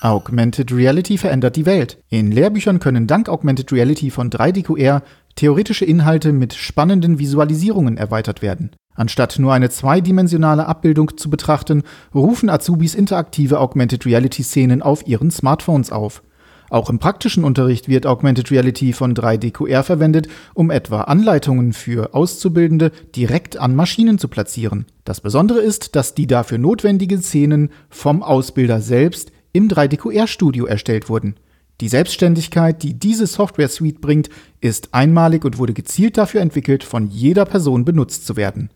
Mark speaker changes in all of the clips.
Speaker 1: Augmented Reality verändert die Welt. In Lehrbüchern können dank Augmented Reality von 3DQR theoretische Inhalte mit spannenden Visualisierungen erweitert werden. Anstatt nur eine zweidimensionale Abbildung zu betrachten, rufen Azubis interaktive Augmented Reality Szenen auf ihren Smartphones auf. Auch im praktischen Unterricht wird Augmented Reality von 3DQR verwendet, um etwa Anleitungen für Auszubildende direkt an Maschinen zu platzieren. Das Besondere ist, dass die dafür notwendigen Szenen vom Ausbilder selbst im 3DQR-Studio erstellt wurden. Die Selbstständigkeit, die diese Software-Suite bringt, ist einmalig und wurde gezielt dafür entwickelt, von jeder Person benutzt zu werden.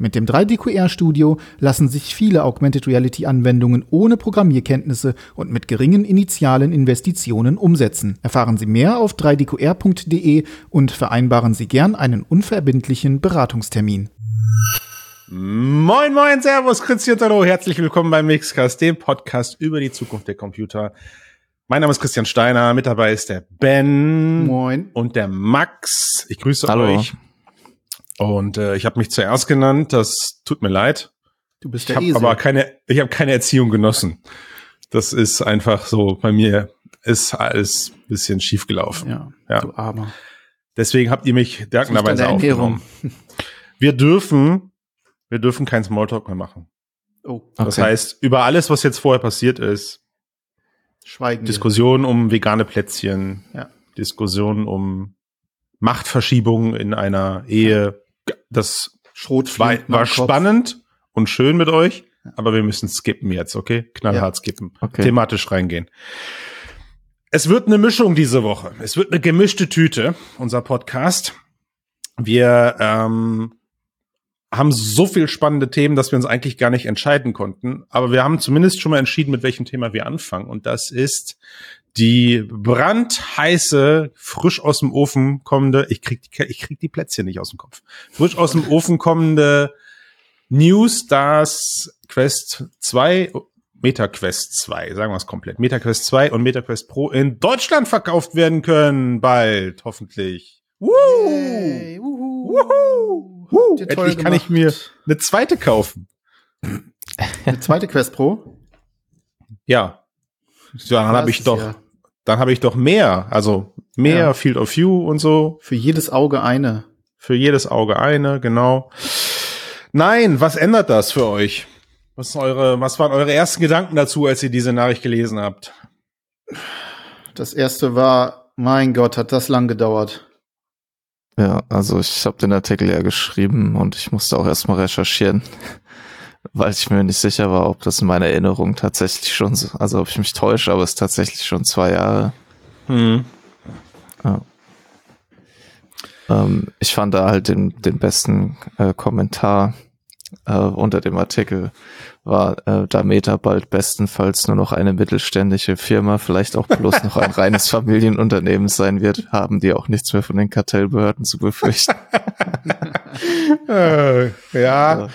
Speaker 1: Mit dem 3DQR-Studio lassen sich viele Augmented Reality-Anwendungen ohne Programmierkenntnisse und mit geringen initialen Investitionen umsetzen. Erfahren Sie mehr auf 3dqr.de und vereinbaren Sie gern einen unverbindlichen Beratungstermin.
Speaker 2: Moin, moin, Servus, Christian Hallo, herzlich willkommen beim Mixcast, dem Podcast über die Zukunft der Computer. Mein Name ist Christian Steiner, mit dabei ist der Ben
Speaker 1: Moin.
Speaker 2: und der Max. Ich grüße
Speaker 3: Hallo.
Speaker 2: euch. Und äh, ich habe mich zuerst genannt, das tut mir leid.
Speaker 1: Du bist
Speaker 2: Ich
Speaker 1: der
Speaker 2: habe
Speaker 1: Esel.
Speaker 2: aber keine, ich habe keine Erziehung genossen. Das ist einfach so, bei mir ist alles ein bisschen schief gelaufen.
Speaker 1: ja,
Speaker 2: Ja.
Speaker 1: du Armer.
Speaker 2: Deswegen habt ihr mich
Speaker 1: Ernährung.
Speaker 2: aufgenommen. Wir dürfen, wir dürfen keinen Smalltalk mehr machen.
Speaker 1: Oh,
Speaker 2: Das
Speaker 3: Okay.
Speaker 2: heißt, über alles, was jetzt vorher passiert ist,
Speaker 1: schweigen wir.
Speaker 2: Diskussionen um vegane Plätzchen,
Speaker 1: Ja.
Speaker 2: Diskussionen um Machtverschiebungen in einer Ehe, das war,
Speaker 1: am
Speaker 2: war
Speaker 1: Kopf.
Speaker 2: spannend und schön mit euch, aber wir müssen skippen jetzt, okay? Knallhart skippen.
Speaker 3: Okay.
Speaker 2: Thematisch reingehen. Es wird eine Mischung diese Woche. Es wird eine gemischte Tüte, unser Podcast. Wir ähm, haben so viel spannende Themen, dass wir uns eigentlich gar nicht entscheiden konnten. Aber wir haben zumindest schon mal entschieden, mit welchem Thema wir anfangen. Und das ist die brandheiße, frisch aus dem Ofen kommende, ich krieg, die, ich krieg die Plätzchen nicht aus dem Kopf, frisch aus dem Ofen kommende News, dass Quest 2, MetaQuest 2, sagen wir es komplett, MetaQuest 2 und MetaQuest Pro in Deutschland verkauft werden können, bald, hoffentlich. Woo!
Speaker 1: Yay, wuhu.
Speaker 2: Wuhu!
Speaker 1: Toll
Speaker 2: Endlich kann ich mir
Speaker 1: gemacht.
Speaker 2: eine zweite kaufen.
Speaker 1: Eine zweite Quest Pro.
Speaker 2: Ja. Dann habe ich doch,
Speaker 1: ja
Speaker 2: dann habe ich doch mehr, also mehr
Speaker 1: Ja.
Speaker 2: Field of View und so.
Speaker 1: für jedes Auge eine.
Speaker 2: Für jedes Auge eine, genau. Nein, was ändert das für euch? Was, eure, was waren eure ersten Gedanken dazu, als ihr diese Nachricht gelesen habt?
Speaker 1: Das erste war, mein Gott, hat das lang gedauert.
Speaker 3: Ja, also ich habe den Artikel ja geschrieben und ich musste auch erstmal recherchieren, weil ich mir nicht sicher war, ob das in meiner Erinnerung tatsächlich schon so, also ob ich mich täusche, aber es ist tatsächlich schon zwei Jahre.
Speaker 2: Hm.
Speaker 3: Ähm, ich fand da halt den, den besten äh, Kommentar äh, unter dem Artikel war, äh, da Meta bald bestenfalls nur noch eine mittelständische Firma, vielleicht auch bloß noch ein reines Familienunternehmen sein wird, haben die auch nichts mehr von den Kartellbehörden zu befürchten.
Speaker 2: Äh, ja.
Speaker 3: Ja.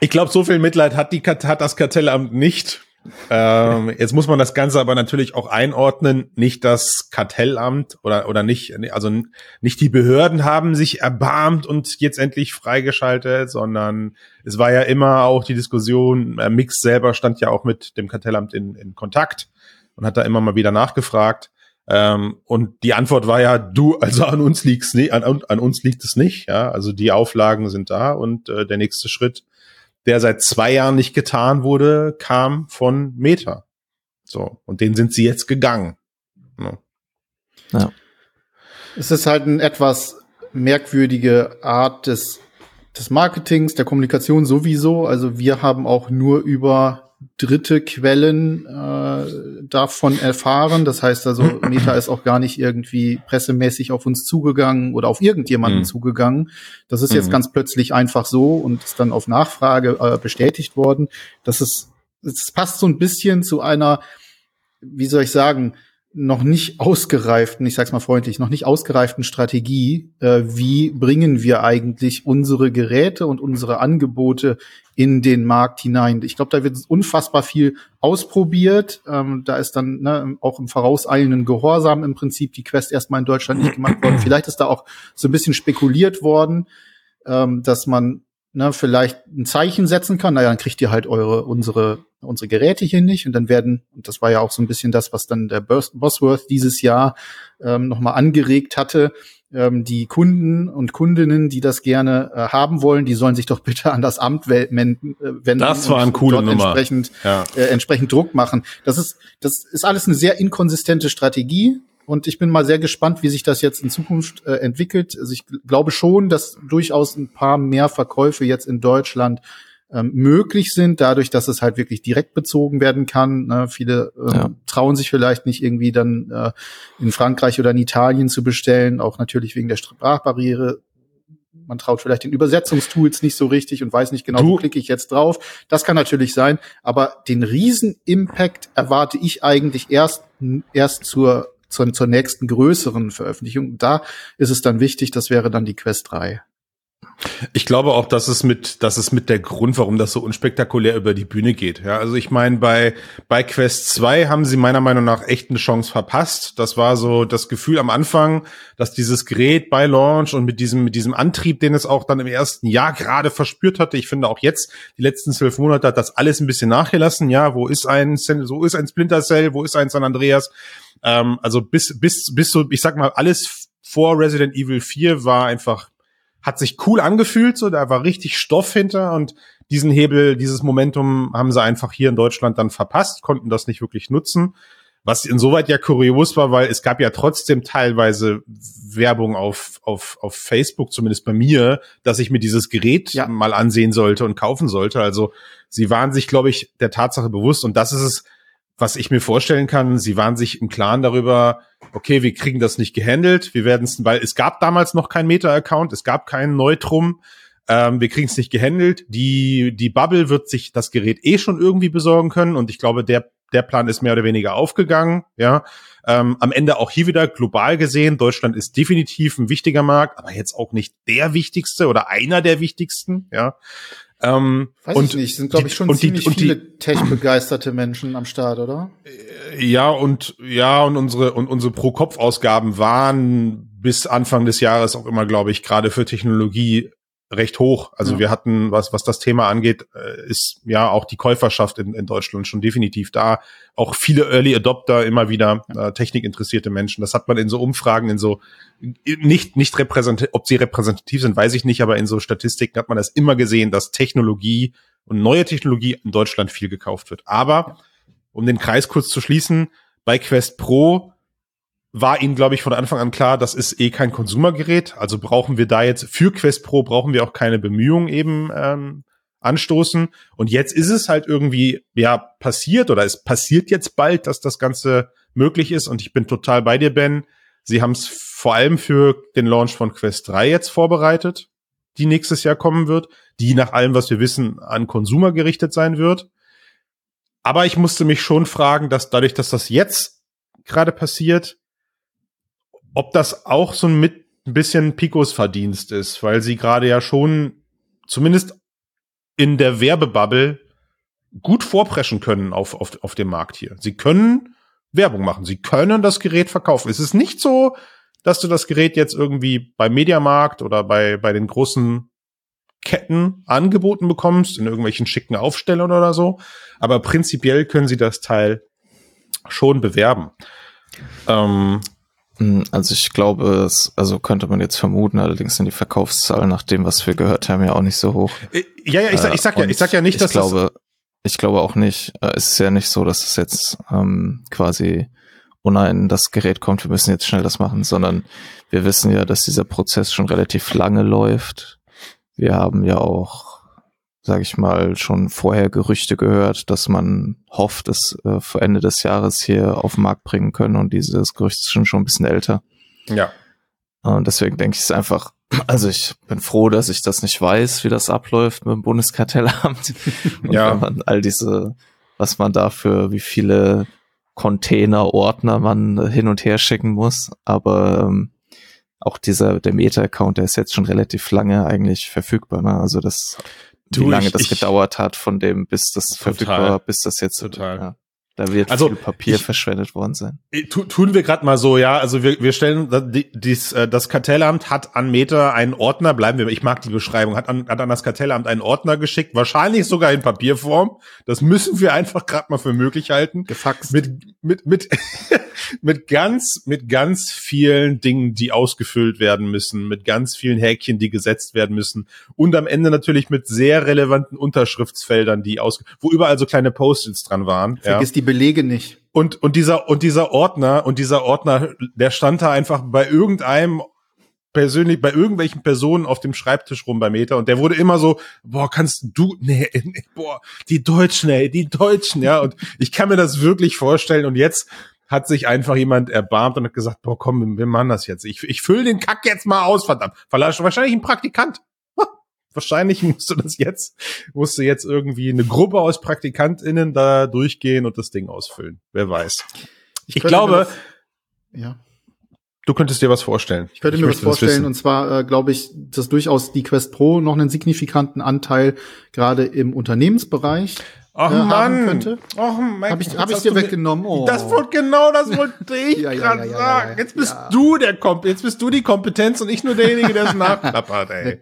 Speaker 2: Ich glaube, so viel Mitleid hat, die, hat das Kartellamt nicht. Ähm, jetzt muss man das Ganze aber natürlich auch einordnen. Nicht das Kartellamt oder, oder nicht, also nicht die Behörden haben sich erbarmt und jetzt endlich freigeschaltet, sondern es war ja immer auch die Diskussion, äh, Mix selber stand ja auch mit dem Kartellamt in, in Kontakt und hat da immer mal wieder nachgefragt. Ähm, und die Antwort war ja, du, also an uns liegt's nicht, an, an uns liegt es nicht, ja. Also die Auflagen sind da und äh, der nächste Schritt, der seit zwei Jahren nicht getan wurde, kam von Meta. So, und den sind sie jetzt gegangen. Ja.
Speaker 1: Es ist halt eine etwas merkwürdige Art des, des Marketings, der Kommunikation sowieso. Also wir haben auch nur über dritte Quellen äh, davon erfahren. Das heißt also, Meta ist auch gar nicht irgendwie pressemäßig auf uns zugegangen oder auf irgendjemanden
Speaker 2: Mhm.
Speaker 1: zugegangen. Das ist jetzt
Speaker 2: Mhm.
Speaker 1: ganz plötzlich einfach so und ist dann auf Nachfrage äh, bestätigt worden. Das ist, es passt so ein bisschen zu einer, wie soll ich sagen, noch nicht ausgereiften, ich sag's mal freundlich, noch nicht ausgereiften Strategie, äh, wie bringen wir eigentlich unsere Geräte und unsere Angebote in den Markt hinein. Ich glaube, da wird unfassbar viel ausprobiert. Ähm, da ist dann ne, auch im vorauseilenden Gehorsam im Prinzip die Quest erstmal in Deutschland nicht gemacht worden. Vielleicht ist da auch so ein bisschen spekuliert worden, ähm, dass man ne, vielleicht ein Zeichen setzen kann, naja, dann kriegt ihr halt eure, unsere, unsere Geräte hier nicht und dann werden, und das war ja auch so ein bisschen das, was dann der Bosworth dieses Jahr ähm, nochmal angeregt hatte, ähm, die Kunden und Kundinnen, die das gerne äh, haben wollen, die sollen sich doch bitte an das Amt äh, wenden.
Speaker 2: Das war eine coole
Speaker 1: dort
Speaker 2: Nummer.
Speaker 1: Entsprechend, ja. äh, entsprechend Druck machen. Das ist, das ist alles eine sehr inkonsistente Strategie. Und ich bin mal sehr gespannt, wie sich das jetzt in Zukunft äh, entwickelt. Also ich glaube schon, dass durchaus ein paar mehr Verkäufe jetzt in Deutschland ähm, möglich sind, dadurch, dass es halt wirklich direkt bezogen werden kann. Ne? Viele ähm, ja. trauen sich vielleicht nicht irgendwie dann äh, in Frankreich oder in Italien zu bestellen, auch natürlich wegen der Sprachbarriere. Man traut vielleicht den Übersetzungstools nicht so richtig und weiß nicht genau, du. wo klicke ich jetzt drauf. Das kann natürlich sein, aber den Riesen-Impact erwarte ich eigentlich erst, erst zur zur, zur nächsten größeren Veröffentlichung. Da ist es dann wichtig, das wäre dann die Quest 3.
Speaker 2: Ich glaube auch, dass es mit, das ist mit der Grund, warum das so unspektakulär über die Bühne geht. Ja, also ich meine, bei, bei Quest 2 haben sie meiner Meinung nach echt eine Chance verpasst. Das war so das Gefühl am Anfang, dass dieses Gerät bei Launch und mit diesem, mit diesem Antrieb, den es auch dann im ersten Jahr gerade verspürt hatte. Ich finde auch jetzt, die letzten zwölf Monate hat das alles ein bisschen nachgelassen. Ja, wo ist ein, so ist ein Splinter Cell, wo ist ein San Andreas? Ähm, also bis, bis, bis so, ich sag mal, alles vor Resident Evil 4 war einfach hat sich cool angefühlt, so, da war richtig Stoff hinter und diesen Hebel, dieses Momentum haben sie einfach hier in Deutschland dann verpasst, konnten das nicht wirklich nutzen. Was insoweit ja kurios war, weil es gab ja trotzdem teilweise Werbung auf, auf, auf Facebook, zumindest bei mir, dass ich mir dieses Gerät ja. mal ansehen sollte und kaufen sollte. Also sie waren sich, glaube ich, der Tatsache bewusst und das ist es, was ich mir vorstellen kann, sie waren sich im Klaren darüber, okay, wir kriegen das nicht gehandelt, wir werden es, weil es gab damals noch kein Meta-Account, es gab keinen Neutrum, ähm, wir kriegen es nicht gehandelt. Die, die Bubble wird sich das Gerät eh schon irgendwie besorgen können und ich glaube, der, der Plan ist mehr oder weniger aufgegangen, ja. Ähm, am Ende auch hier wieder global gesehen, Deutschland ist definitiv ein wichtiger Markt, aber jetzt auch nicht der wichtigste oder einer der wichtigsten, ja.
Speaker 1: Ähm, Weiß und ich nicht, sind glaube ich schon ziemlich die, viele tech-begeisterte Menschen am Start, oder?
Speaker 2: Äh, ja und ja und unsere und unsere Pro-Kopf-Ausgaben waren bis Anfang des Jahres auch immer, glaube ich, gerade für Technologie recht hoch. Also ja. wir hatten, was, was das Thema angeht, äh, ist ja auch die Käuferschaft in, in Deutschland schon definitiv da. Auch viele Early Adopter, immer wieder äh, technikinteressierte Menschen. Das hat man in so Umfragen, in so nicht, nicht repräsentativ, ob sie repräsentativ sind, weiß ich nicht, aber in so Statistiken hat man das immer gesehen, dass Technologie und neue Technologie in Deutschland viel gekauft wird. Aber um den Kreis kurz zu schließen, bei Quest Pro war ihnen, glaube ich, von Anfang an klar, das ist eh kein Konsumergerät. Also brauchen wir da jetzt für Quest Pro brauchen wir auch keine Bemühungen eben ähm, anstoßen. Und jetzt ist es halt irgendwie ja passiert oder es passiert jetzt bald, dass das Ganze möglich ist. Und ich bin total bei dir, Ben. Sie haben es vor allem für den Launch von Quest 3 jetzt vorbereitet, die nächstes Jahr kommen wird, die nach allem, was wir wissen, an Konsumer gerichtet sein wird. Aber ich musste mich schon fragen, dass dadurch, dass das jetzt gerade passiert, ob das auch so mit ein bisschen Picos Verdienst ist, weil sie gerade ja schon zumindest in der Werbebubble gut vorpreschen können auf, auf, auf dem Markt hier. Sie können Werbung machen. Sie können das Gerät verkaufen. Es ist nicht so, dass du das Gerät jetzt irgendwie bei Mediamarkt oder bei, bei den großen Ketten angeboten bekommst, in irgendwelchen schicken Aufstellern oder so. Aber prinzipiell können sie das Teil schon bewerben.
Speaker 3: Ähm, hm, also ich glaube, es, also könnte man jetzt vermuten, allerdings sind die Verkaufszahlen nach dem, was wir gehört haben, ja auch nicht so hoch.
Speaker 2: Äh, ja, ja, ich sag, ich sag ja, ich sag ja nicht, dass
Speaker 3: ich glaube, ich glaube auch nicht. Äh, es ist ja nicht so, dass es jetzt ähm, quasi oh nein, das Gerät kommt, wir müssen jetzt schnell das machen, sondern wir wissen ja, dass dieser Prozess schon relativ lange läuft. Wir haben ja auch sage ich mal, schon vorher Gerüchte gehört, dass man hofft, es äh, vor Ende des Jahres hier auf den Markt bringen können und dieses Gerücht ist schon, schon ein bisschen älter.
Speaker 2: Ja.
Speaker 3: Und deswegen denke ich es einfach, also ich bin froh, dass ich das nicht weiß, wie das abläuft mit dem Bundeskartellamt. und ja. wenn man all diese, was man dafür, wie viele Container, Ordner man hin und her schicken muss. Aber ähm, auch dieser, der Meta-Account, der ist jetzt schon relativ lange eigentlich verfügbar. Ne? Also das Du, wie lange ich, das gedauert hat von dem, bis das total, verfügbar war, bis das jetzt.
Speaker 2: Total. Ja.
Speaker 3: Da wird
Speaker 2: Also,
Speaker 3: viel Papier
Speaker 2: ich-
Speaker 3: verschwendet worden sein.
Speaker 2: Äh, Tu, tun wir gerade mal so, ja. Also wir, wir stellen dies, äh, das Kartellamt hat an Meta einen Ordner, bleiben wir, ich mag die Beschreibung, hat an, hat an das Kartellamt einen Ordner geschickt, wahrscheinlich sogar in Papierform. Das müssen wir einfach gerade mal für möglich halten.
Speaker 1: Gefaxt.
Speaker 2: Mit mit mit mit ganz mit ganz vielen Dingen, die ausgefüllt werden müssen, mit ganz vielen Häkchen, die gesetzt werden müssen und am Ende natürlich mit sehr relevanten Unterschriftsfeldern, die aus, wo überall so kleine Post-its dran waren. ja.
Speaker 1: Vergiss die Belege nicht.
Speaker 2: Und, und dieser, und dieser Ordner, und dieser Ordner, der stand da einfach bei irgendeinem persönlich, bei irgendwelchen Personen auf dem Schreibtisch rum bei Meta und der wurde immer so, boah, kannst du, nee, nee boah, die Deutschen, ey, die Deutschen, ja, und ich kann mir das wirklich vorstellen und jetzt hat sich einfach jemand erbarmt und hat gesagt, boah, komm, wir machen das jetzt. Ich, ich fülle den Kack jetzt mal aus, verdammt. Vielleicht- Wahrscheinlich ein Praktikant. Wahrscheinlich musste das jetzt, musste jetzt irgendwie eine Gruppe aus PraktikantInnen da durchgehen und das Ding ausfüllen. Wer weiß. Ich
Speaker 1: könnte
Speaker 2: glaube-
Speaker 1: das- ja.
Speaker 2: Du könntest dir was vorstellen.
Speaker 1: Ich könnte mir was vorstellen, und zwar äh, glaube ich, dass durchaus die Quest Pro noch einen signifikanten Anteil gerade im Unternehmensbereich
Speaker 2: Ach
Speaker 1: äh,
Speaker 2: Mann.
Speaker 1: könnte.
Speaker 2: Ach Mann.
Speaker 1: Habe ich, hab ich dir weggenommen. Oh.
Speaker 2: Das wollte genau, das wollte ich
Speaker 1: Ja,
Speaker 2: gerade
Speaker 1: ja, ja,
Speaker 2: sagen. Jetzt bist du der Komp jetzt bist du die Kompetenz und ich nur derjenige, der es nachklappert, ey.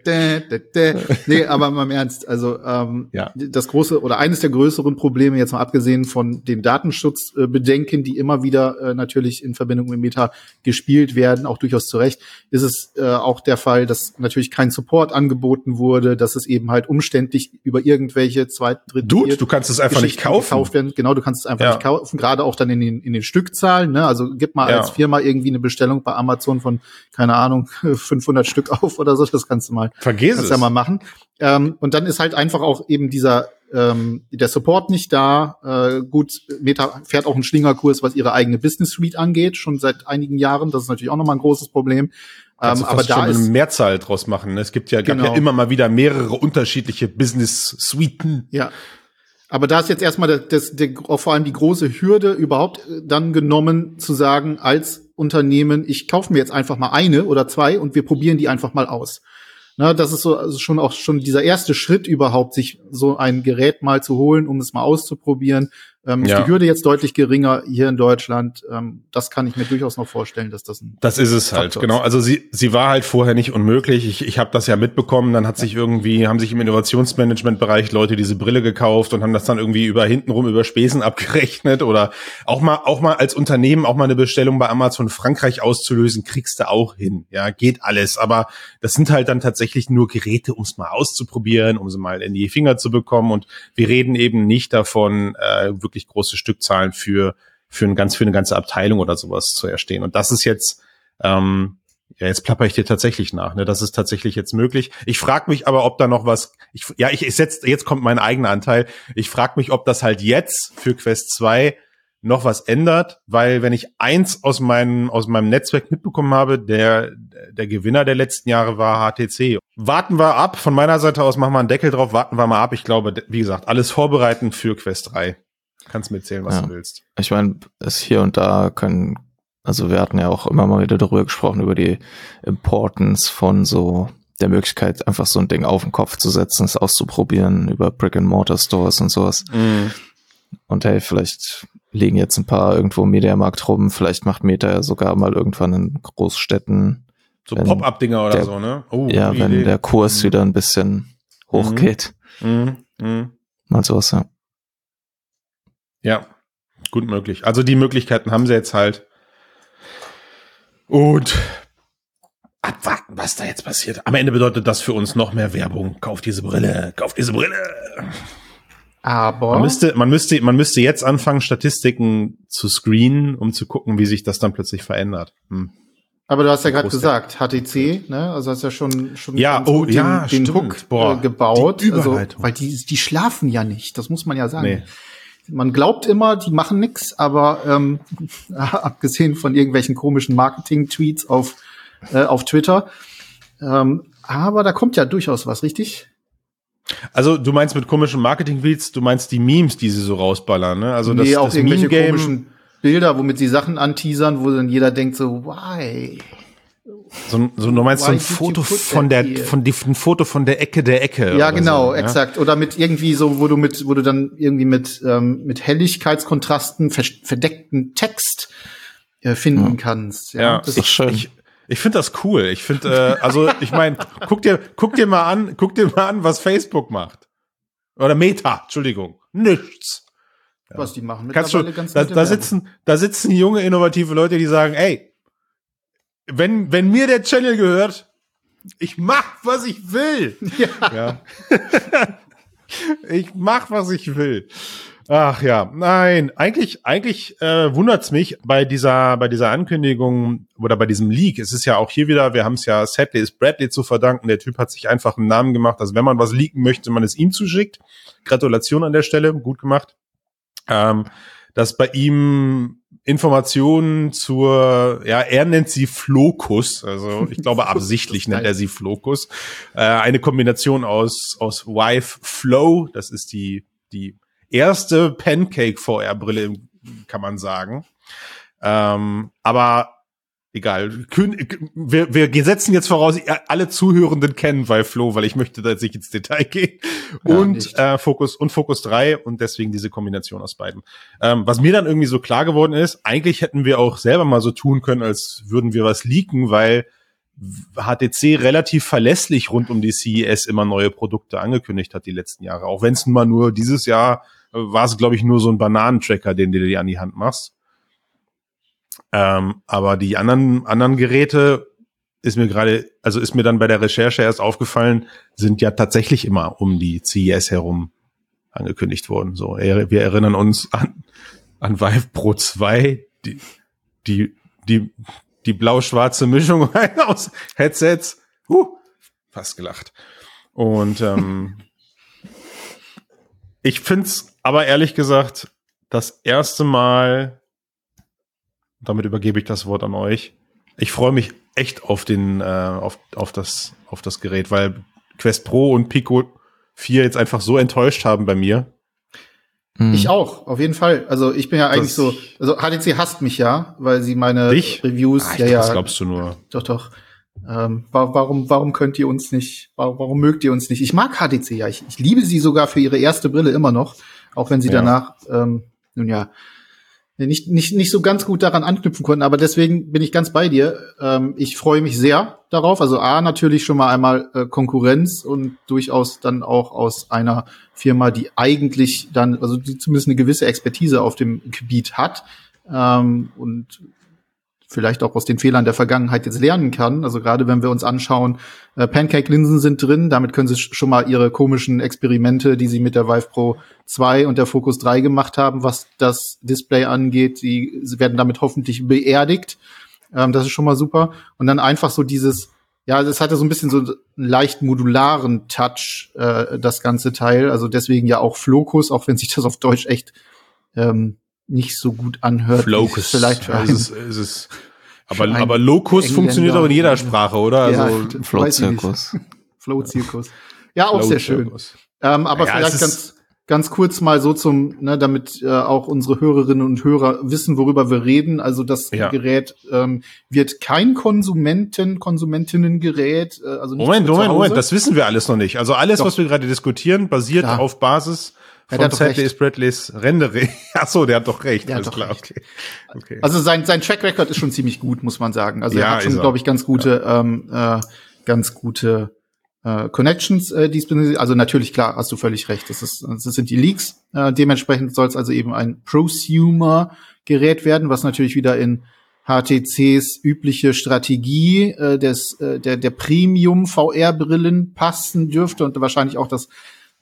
Speaker 1: Nee, aber mal im Ernst, also ähm,
Speaker 2: Ja.
Speaker 1: das große oder eines der größeren Probleme, jetzt mal abgesehen von den Datenschutzbedenken, die immer wieder äh, natürlich in Verbindung mit Meta gespielt werden, auch durchaus zu Recht, ist es äh, auch der Fall, dass natürlich kein Support angeboten wurde, dass es eben halt umständlich über irgendwelche zweiten, dritten,
Speaker 2: Dude, du kannst es einfach nicht
Speaker 1: Geschichten
Speaker 2: kaufen.
Speaker 1: gekauft werden. Genau, du kannst es einfach
Speaker 2: Ja.
Speaker 1: nicht kaufen, gerade auch dann in den, in den Stückzahlen. Ne? Also gib mal
Speaker 2: Ja.
Speaker 1: als Firma irgendwie eine Bestellung bei Amazon von, keine Ahnung, 500 Stück auf oder so. Das kannst du mal
Speaker 2: Vergiss
Speaker 1: Kannst
Speaker 2: es.
Speaker 1: ja mal machen. Ähm, und dann ist halt einfach auch eben dieser ähm, der Support nicht da. Äh, gut, Meta fährt auch einen Schlingerkurs, was ihre eigene Business Suite angeht, schon seit einigen Jahren. Das ist natürlich auch nochmal ein großes Problem.
Speaker 2: Kannst
Speaker 1: Ähm, aber
Speaker 2: fast schon
Speaker 1: da
Speaker 2: eine
Speaker 1: ist
Speaker 2: Mehrzahl draus machen. ne? Es gibt ja,
Speaker 1: Genau.
Speaker 2: ja immer mal wieder mehrere unterschiedliche Business-Suiten.
Speaker 1: ja. Aber da ist jetzt erstmal das, das, der, vor allem die große Hürde überhaupt äh, dann genommen, zu sagen, als Unternehmen, ich kaufe mir jetzt einfach mal eine oder zwei und wir probieren die einfach mal aus. Na, das ist so also schon auch schon dieser erste Schritt überhaupt, sich so ein Gerät mal zu holen, um es mal auszuprobieren. Ähm,
Speaker 2: Ja.
Speaker 1: Ist die Hürde jetzt deutlich geringer hier in Deutschland. Ähm, das kann ich mir durchaus noch vorstellen, dass das ein
Speaker 2: Das ist es halt, genau.
Speaker 1: ist.
Speaker 2: Also sie, sie war halt vorher nicht unmöglich. Ich, ich habe das ja mitbekommen. Dann hat sich irgendwie, haben sich im Innovationsmanagement-Bereich Leute diese Brille gekauft und haben das dann irgendwie über hintenrum über Spesen abgerechnet oder auch mal, auch mal als Unternehmen auch mal eine Bestellung bei Amazon Frankreich auszulösen, kriegst du auch hin. Ja, geht alles. Aber das sind halt dann tatsächlich nur Geräte, um es mal auszuprobieren, um sie mal in die Finger zu bekommen. Und wir reden eben nicht davon, äh, wirklich große Stückzahlen für für, ein ganz, für eine ganze Abteilung oder sowas zu erstehen. Und das ist jetzt, ähm, ja, jetzt plapper ich dir tatsächlich nach. Ne? Das ist tatsächlich jetzt möglich. Ich frage mich aber, ob da noch was. Ich, ja, ich, ich setz, jetzt kommt mein eigener Anteil. Ich frage mich, ob das halt jetzt für Quest 2 noch was ändert, weil wenn ich eins aus meinem aus meinem Netzwerk mitbekommen habe, der der Gewinner der letzten Jahre war HTC. Warten wir ab. Von meiner Seite aus machen wir einen Deckel drauf. Warten wir mal ab. Ich glaube, wie gesagt, alles vorbereiten für Quest 3. Kannst mir erzählen, was
Speaker 3: Ja.
Speaker 2: du willst.
Speaker 3: Ich meine, es hier und da können, also wir hatten ja auch immer mal wieder darüber gesprochen, über die Importance von so der Möglichkeit, einfach so ein Ding auf den Kopf zu setzen, es auszuprobieren über Brick-and-Mortar-Stores und sowas. Und hey, vielleicht liegen jetzt ein paar irgendwo im Mediamarkt rum, vielleicht macht Meta ja sogar mal irgendwann in Großstädten,
Speaker 2: So Pop-up-Dinger oder
Speaker 3: der-
Speaker 2: so, ne? Oh,
Speaker 3: ja, wenn
Speaker 2: Idee.
Speaker 3: der Kurs
Speaker 2: Mhm.
Speaker 3: wieder ein bisschen hochgeht.
Speaker 2: Mhm. Mhm.
Speaker 3: Mal sowas, ja.
Speaker 2: Ja, gut möglich. Also die Möglichkeiten haben sie jetzt halt. Und abwarten, was da jetzt passiert. Am Ende bedeutet das für uns noch mehr Werbung. Kauf diese Brille, kauf diese Brille.
Speaker 1: Aber
Speaker 2: Man müsste, man müsste, man müsste jetzt anfangen, Statistiken zu screenen, um zu gucken, wie sich das dann plötzlich verändert. Hm.
Speaker 1: Aber du hast ja gerade gesagt, HTC, ne? Also hast ja schon schon
Speaker 2: Ja, oh,
Speaker 1: den,
Speaker 2: ja,
Speaker 1: den
Speaker 2: stimmt.
Speaker 1: Hook
Speaker 2: Boah,
Speaker 1: äh, gebaut, also, weil die die schlafen ja nicht, das muss man ja sagen.
Speaker 2: Nee.
Speaker 1: Man glaubt immer, die machen nix, aber ähm, abgesehen von irgendwelchen komischen Marketing-Tweets auf äh, auf Twitter, ähm, aber da kommt ja durchaus was, richtig?
Speaker 2: Also du meinst mit komischen Marketing-Tweets, du meinst die Memes, die sie so rausballern, ne? Also das,
Speaker 1: nee, auch
Speaker 2: das
Speaker 1: irgendwelche komischen Bilder, womit sie Sachen anteasern, wo dann jeder denkt so, why?
Speaker 2: So, so du meinst so ein Foto von der, von die, ein Foto von der Ecke der Ecke.
Speaker 1: Ja, genau, so, exakt. Ja? Oder mit irgendwie so, wo du mit, wo du dann irgendwie mit, ähm, mit Helligkeitskontrasten verdeckten Text äh, finden ja. kannst.
Speaker 2: Ja, ja das ist schön. Ich, ich finde das cool. Ich finde, äh, also ich meine, guck dir, guck dir mal an, guck dir mal an, was Facebook macht. Oder Meta, Entschuldigung. Nichts.
Speaker 1: Ja. Was die machen
Speaker 2: Kannst du, ganz da, da sitzen, da sitzen junge, innovative Leute, die sagen, ey, wenn, wenn mir der Channel gehört, ich mach, was ich will. Ja. ja. ich mach, was ich will. Ach ja, nein, eigentlich, eigentlich äh, wundert's mich bei dieser, bei dieser Ankündigung oder bei diesem Leak. Es ist ja auch hier wieder, wir haben es ja Sadly ist Bradley zu verdanken. Der Typ hat sich einfach einen Namen gemacht, dass wenn man was leaken möchte, man es ihm zuschickt. Gratulation an der Stelle, gut gemacht. Ähm, dass bei ihm Informationen zur, ja, er nennt sie Flokus, also ich glaube absichtlich nennt er sie Flokus. Äh, eine Kombination aus, aus Wife Flow, das ist die, die erste Pancake VR-Brille, kann man sagen. Ähm, aber egal. Wir, wir setzen jetzt voraus, alle Zuhörenden kennen Vive Flow, weil ich möchte da jetzt nicht ins Detail gehen. Ja, und äh, Focus und Focus 3 und deswegen diese Kombination aus beiden. Ähm, was mir dann irgendwie so klar geworden ist, eigentlich hätten wir auch selber mal so tun können, als würden wir was leaken, weil HTC relativ verlässlich rund um die CES immer neue Produkte angekündigt hat die letzten Jahre. Auch wenn es nun mal nur dieses Jahr war es, glaube ich, nur so ein Bananentracker, den du dir an die Hand machst. Ähm, aber die anderen, anderen Geräte ist mir gerade, also ist mir dann bei der Recherche erst aufgefallen, sind ja tatsächlich immer um die CES herum angekündigt worden. So, wir erinnern uns an, an Vive Pro 2, die, die, die, die blau-schwarze Mischung aus Headsets. Uh, fast gelacht. Und ähm, ich find's aber ehrlich gesagt, das erste Mal, damit übergebe ich das Wort an euch. Ich freue mich echt auf den, äh, auf, auf das, auf das Gerät, weil Quest Pro und Pico 4 jetzt einfach so enttäuscht haben bei mir.
Speaker 1: Hm. Ich auch, auf jeden Fall. Also ich bin ja eigentlich das so, also HTC hasst mich ja, weil sie meine
Speaker 2: dich?
Speaker 1: Reviews,
Speaker 2: ah, ja, ja. Das glaubst du nur.
Speaker 1: Doch, doch. Ähm, warum, warum könnt ihr uns nicht, warum, warum mögt ihr uns nicht? Ich mag HTC ja, ich, ich liebe sie sogar für ihre erste Brille immer noch. Auch wenn sie ja. danach, ähm, nun ja, nicht, nicht, nicht so ganz gut daran anknüpfen konnten. Aber deswegen bin ich ganz bei dir. Ähm, ich freue mich sehr darauf. Also A, natürlich schon mal einmal äh, Konkurrenz und durchaus dann auch aus einer Firma, die eigentlich dann, also die zumindest eine gewisse Expertise auf dem Gebiet hat. Ähm, und vielleicht auch aus den Fehlern der Vergangenheit jetzt lernen kann. Also gerade wenn wir uns anschauen, äh, Pancake-Linsen sind drin, damit können sie schon mal ihre komischen Experimente, die sie mit der Vive Pro 2 und der Focus 3 gemacht haben, was das Display angeht, die werden damit hoffentlich beerdigt. Ähm, das ist schon mal super. Und dann einfach so dieses, ja, das hatte so ein bisschen so einen leicht modularen Touch, äh, das ganze Teil. Also deswegen ja auch Flocus, auch wenn sich das auf Deutsch echt ähm, nicht so gut anhört.
Speaker 2: Flocus.
Speaker 1: Vielleicht
Speaker 2: für einen, ist es, ist es, aber, aber Locus Engländer funktioniert auch in jeder Sprache, oder?
Speaker 1: Ja, also Flow-Zirkus. Flow-Zirkus. Ja, auch Flow sehr schön. Ähm, aber ja, vielleicht ganz, ganz kurz mal so zum, ne, damit äh, auch unsere Hörerinnen und Hörer wissen, worüber wir reden. Also das ja. Gerät ähm, wird kein Konsumenten, Konsumentinnengerät. Äh, also
Speaker 2: Moment, Moment, Moment, das wissen wir alles noch nicht. Also alles, Doch. was wir gerade diskutieren, basiert Klar. auf Basis ja, von Sadly Bradleys Rendere. Ach so, der hat doch recht. Der Alles klar, recht. Okay.
Speaker 1: Also sein, sein Track Record ist schon ziemlich gut, muss man sagen. Also ja, er hat schon, glaube ich, ganz gute, ja. ähm, äh, ganz gute äh, Connections äh, diesbezüglich. Also natürlich, klar, hast du völlig recht. Das, ist, das sind die Leaks. Äh, dementsprechend soll es also eben ein Prosumer-Gerät werden, was natürlich wieder in HTCs übliche Strategie äh, des, äh, der, der Premium-VR-Brillen passen dürfte und wahrscheinlich auch das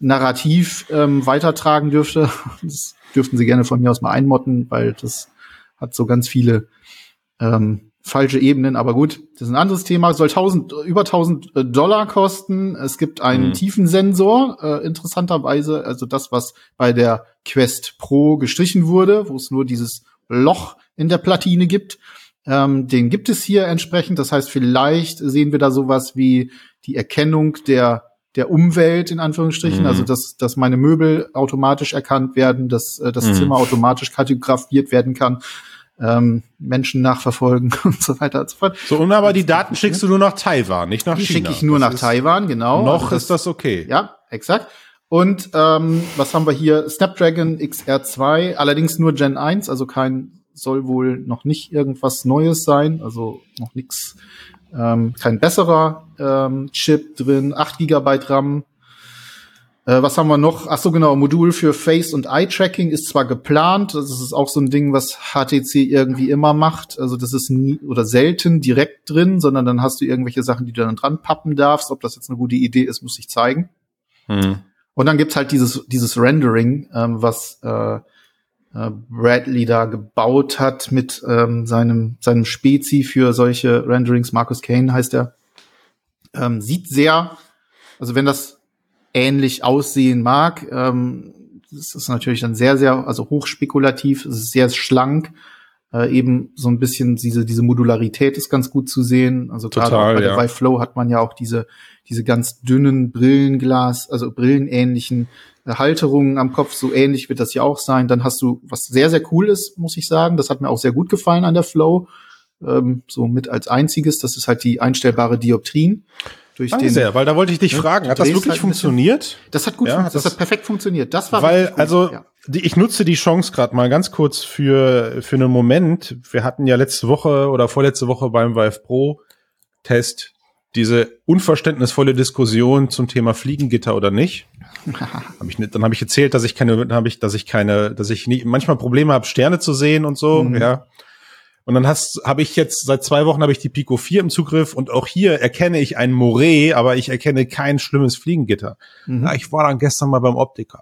Speaker 1: Narrativ ähm, weitertragen dürfte. Das dürften Sie gerne von mir aus mal einmotten, weil das hat so ganz viele ähm, falsche Ebenen. Aber gut, das ist ein anderes Thema. Soll 1000, über 1000 äh, Dollar kosten. Es gibt einen mhm. Tiefensensor, äh, interessanterweise. Also das, was bei der Quest Pro gestrichen wurde, wo es nur dieses Loch in der Platine gibt. Ähm, den gibt es hier entsprechend. Das heißt, vielleicht sehen wir da sowas wie die Erkennung der der Umwelt in Anführungsstrichen, also mhm. also dass, dass meine Möbel automatisch erkannt werden, dass äh, das mhm. Zimmer automatisch kartografiert werden kann. ähm, Menschen nachverfolgen und so weiter und so fort.
Speaker 2: So, und aber die Daten schickst du nur nach Taiwan, nicht nach
Speaker 1: die
Speaker 2: China.
Speaker 1: schicke ich nur
Speaker 2: Das
Speaker 1: nach Taiwan, genau.
Speaker 2: Noch
Speaker 1: Also
Speaker 2: ist das okay.
Speaker 1: Ja, exakt. Und ähm, was haben wir hier? Snapdragon XR2, allerdings nur Gen 1, also kein soll wohl noch nicht irgendwas Neues sein, also noch nix, ähm, kein besserer ähm, Chip drin, 8 GB RAM. Äh, was haben wir noch? Ach so genau, Modul für Face und Eye Tracking ist zwar geplant, das ist auch so ein Ding, was HTC irgendwie immer macht. Also das ist nie oder selten direkt drin, sondern dann hast du irgendwelche Sachen, die du dann dran pappen darfst. Ob das jetzt eine gute Idee ist, muss ich zeigen.
Speaker 2: Hm.
Speaker 1: Und dann gibt's halt dieses, dieses Rendering, ähm, was äh, Bradley da gebaut hat mit ähm, seinem, seinem Spezi für solche Renderings. Marcus Kane heißt er. Ähm, sieht sehr, also wenn das ähnlich aussehen mag, ähm, das ist natürlich dann sehr, sehr, also hochspekulativ, es ist sehr schlank. Äh, eben so ein bisschen diese, diese Modularität ist ganz gut zu sehen. Also gerade
Speaker 2: Total,
Speaker 1: auch bei
Speaker 2: ja.
Speaker 1: der Vive Flow hat man ja auch diese, diese ganz dünnen Brillenglas, also brillenähnlichen äh, Halterungen am Kopf. So ähnlich wird das ja auch sein. Dann hast du, was sehr, sehr cool ist, muss ich sagen. Das hat mir auch sehr gut gefallen an der Flow. Ähm, so mit als einziges. Das ist halt die einstellbare Dioptrien. Durch
Speaker 2: Danke
Speaker 1: den,
Speaker 2: sehr, weil da wollte ich dich
Speaker 1: Ja,
Speaker 2: fragen, hat das wirklich
Speaker 1: halt
Speaker 2: funktioniert?
Speaker 1: Das hat gut,
Speaker 2: Ja, hat
Speaker 1: das,
Speaker 2: das-
Speaker 1: hat perfekt funktioniert. Das war
Speaker 2: Weil, also,
Speaker 1: ja.
Speaker 2: die, ich nutze die Chance gerade mal ganz kurz für, für einen Moment. Wir hatten ja letzte Woche oder vorletzte Woche beim Vive Pro Test diese unverständnisvolle Diskussion zum Thema Fliegengitter oder nicht. hab ich, nicht- dann habe ich erzählt, dass ich keine, habe ich, dass ich keine, dass ich nie, manchmal Probleme habe, Sterne zu sehen und so,
Speaker 1: Mhm.
Speaker 2: ja. Und dann hast, habe ich jetzt seit zwei Wochen habe ich die Pico 4 im Zugriff und auch hier erkenne ich ein Moret, aber ich erkenne kein schlimmes Fliegengitter.
Speaker 1: Mhm.
Speaker 2: Ja, ich war dann gestern mal beim Optiker.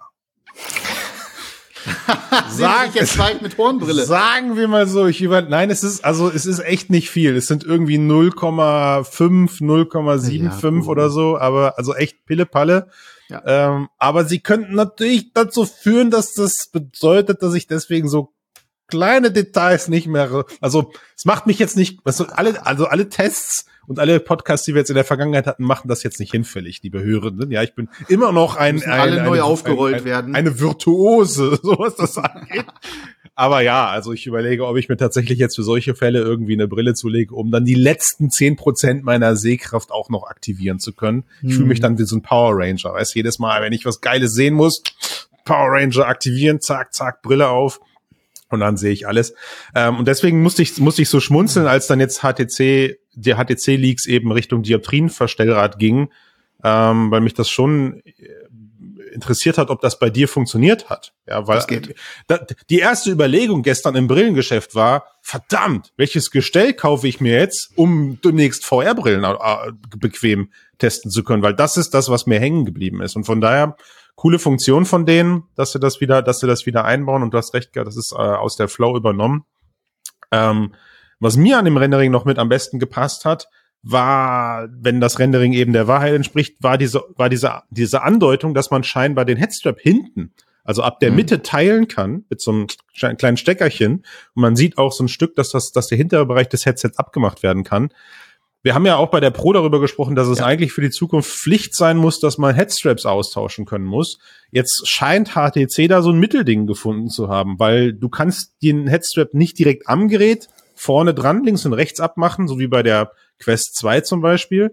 Speaker 1: Sag ich jetzt bald mit Hornbrille.
Speaker 2: Sagen wir mal so, ich über, nein, es ist, also, es ist echt nicht viel. Es sind irgendwie 0,5, 0,75
Speaker 1: Ja,
Speaker 2: oder so, aber, also echt Pille-Palle.
Speaker 1: Ja.
Speaker 2: Ähm, aber sie könnten natürlich dazu führen, dass das bedeutet, dass ich deswegen so kleine Details nicht mehr, also, es macht mich jetzt nicht, also alle, also alle Tests und alle Podcasts, die wir jetzt in der Vergangenheit hatten, machen das jetzt nicht hinfällig, liebe Hörenden. Ja, ich bin immer noch ein, ein
Speaker 1: alle neu
Speaker 2: eine,
Speaker 1: aufgerollt
Speaker 2: ein, ein,
Speaker 1: werden.
Speaker 2: Eine Virtuose, so was das angeht. Aber ja, also ich überlege, ob ich mir tatsächlich jetzt für solche Fälle irgendwie eine Brille zulege, um dann die letzten zehn Prozent meiner Sehkraft auch noch aktivieren zu können. Ich fühle mich dann wie so ein Power Ranger. Weißt, jedes Mal, wenn ich was Geiles sehen muss, Power Ranger aktivieren, zack, zack, Brille auf. Und dann sehe ich alles. Ähm, und deswegen musste ich, musste ich so schmunzeln, als dann jetzt HTC, die HTC-Leaks eben Richtung Dioptrienverstellrad ging, ähm, weil mich das schon interessiert hat, ob das bei dir funktioniert hat. Ja, weil
Speaker 1: Das geht.
Speaker 2: da, die erste Überlegung gestern im Brillengeschäft war, verdammt, welches Gestell kaufe ich mir jetzt, um demnächst VR-Brillen äh, bequem testen zu können, weil das ist das, was mir hängen geblieben ist. Und von daher coole Funktion von denen, dass sie das wieder, dass sie das wieder einbauen. Und du hast recht, das ist äh, aus der Flow übernommen. Ähm, was mir an dem Rendering noch mit am besten gepasst hat, war, wenn das Rendering eben der Wahrheit entspricht, war diese, war diese, diese Andeutung, dass man scheinbar den Headstrap hinten, also ab der
Speaker 3: Mhm.
Speaker 2: Mitte teilen kann, mit so einem kleinen kleinen Steckerchen. Und man sieht auch so ein Stück, dass das, dass der hintere Bereich des Headsets abgemacht werden kann. Wir haben ja auch bei der Pro darüber gesprochen, dass es
Speaker 1: Ja.
Speaker 2: eigentlich für die Zukunft Pflicht sein muss, dass man Headstraps austauschen können muss. Jetzt scheint HTC da so ein Mittelding gefunden zu haben, weil du kannst den Headstrap nicht direkt am Gerät vorne dran, links und rechts abmachen, so wie bei der Quest 2 zum Beispiel.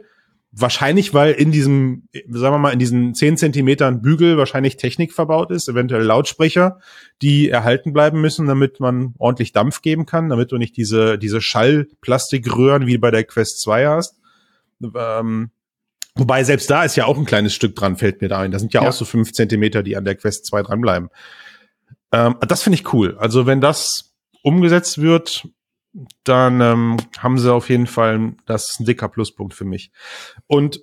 Speaker 2: Wahrscheinlich, weil in diesem, sagen wir mal, in diesen 10 Zentimetern Bügel wahrscheinlich Technik verbaut ist, eventuell Lautsprecher, die erhalten bleiben müssen, damit man ordentlich Dampf geben kann, damit du nicht diese, diese Schallplastikröhren wie bei der Quest 2 hast. Ähm, wobei selbst da ist ja auch ein kleines Stück dran, fällt mir da ein. Da sind ja,
Speaker 1: Ja.
Speaker 2: auch so fünf Zentimeter, die an der Quest 2 dranbleiben. Ähm, das finde ich cool. Also wenn das umgesetzt wird, dann ähm, haben sie auf jeden Fall, das ist ein dicker Pluspunkt für mich. Und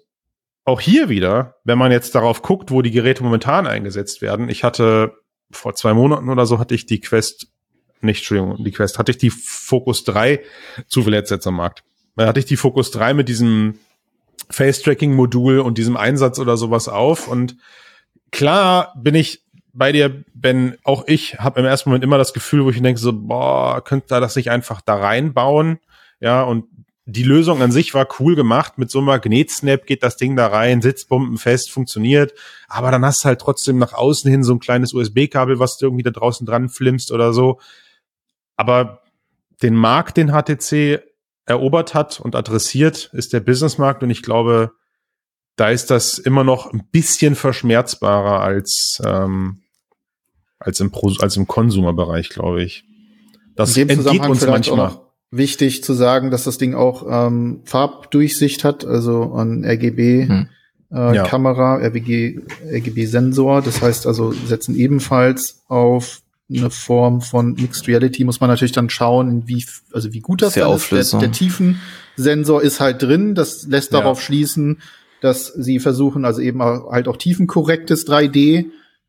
Speaker 2: auch hier wieder, wenn man jetzt darauf guckt, wo die Geräte momentan eingesetzt werden, ich hatte vor zwei Monaten oder so hatte ich die Quest, nicht, Entschuldigung, die Quest, hatte ich die Focus 3 zu viel Headsets am Markt. Da hatte ich die Focus 3 mit diesem Face-Tracking-Modul und diesem Einsatz oder sowas auf und klar bin ich bei dir, Ben, auch ich habe im ersten Moment immer das Gefühl, wo ich denke so, boah, könnte da das nicht einfach da reinbauen? Ja, und die Lösung an sich war cool gemacht. Mit so einem Magnetsnap geht das Ding da rein, sitzbombenfest, funktioniert. Aber dann hast du halt trotzdem nach außen hin so ein kleines USB-Kabel, was du irgendwie da draußen dran flimmst oder so. Aber den Markt, den HTC erobert hat und adressiert, ist der Businessmarkt. Und ich glaube, da ist das immer noch ein bisschen verschmerzbarer als, ähm, als im, Pro als im Konsumerbereich, glaube ich.
Speaker 1: Das In dem entgeht uns manchmal. Wichtig zu sagen, dass das Ding auch ähm, Farbdurchsicht hat, also an RGB. Hm. Äh, ja. Kamera, RGB, RGB-Sensor. Das heißt also, setzen ebenfalls auf eine Form von Mixed Reality. Muss man natürlich dann schauen, wie, also wie gut das ist. Der, der Tiefensensor ist halt drin. Das lässt ja. darauf schließen, dass sie versuchen, also eben halt auch tiefenkorrektes 3D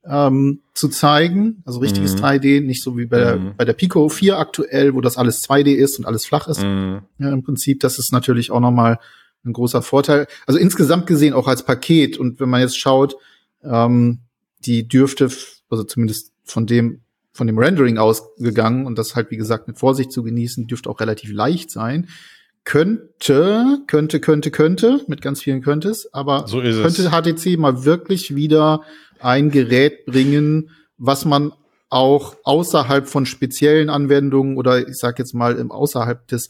Speaker 1: ähm, zu zeigen, also richtiges mhm. 3D, nicht so wie bei, der, mhm. bei der Pico 4 aktuell, wo das alles 2D ist und alles flach ist. Mhm. Ja, im Prinzip, das ist natürlich auch nochmal ein großer Vorteil. Also insgesamt gesehen auch als Paket und wenn man jetzt schaut, ähm, die dürfte, also zumindest von dem von dem Rendering ausgegangen und das halt wie gesagt mit Vorsicht zu genießen, dürfte auch relativ leicht sein könnte, könnte, könnte, könnte, mit ganz vielen könntes, aber so könnte HTC mal wirklich wieder ein Gerät bringen, was man auch außerhalb von speziellen Anwendungen oder ich sag jetzt mal im außerhalb des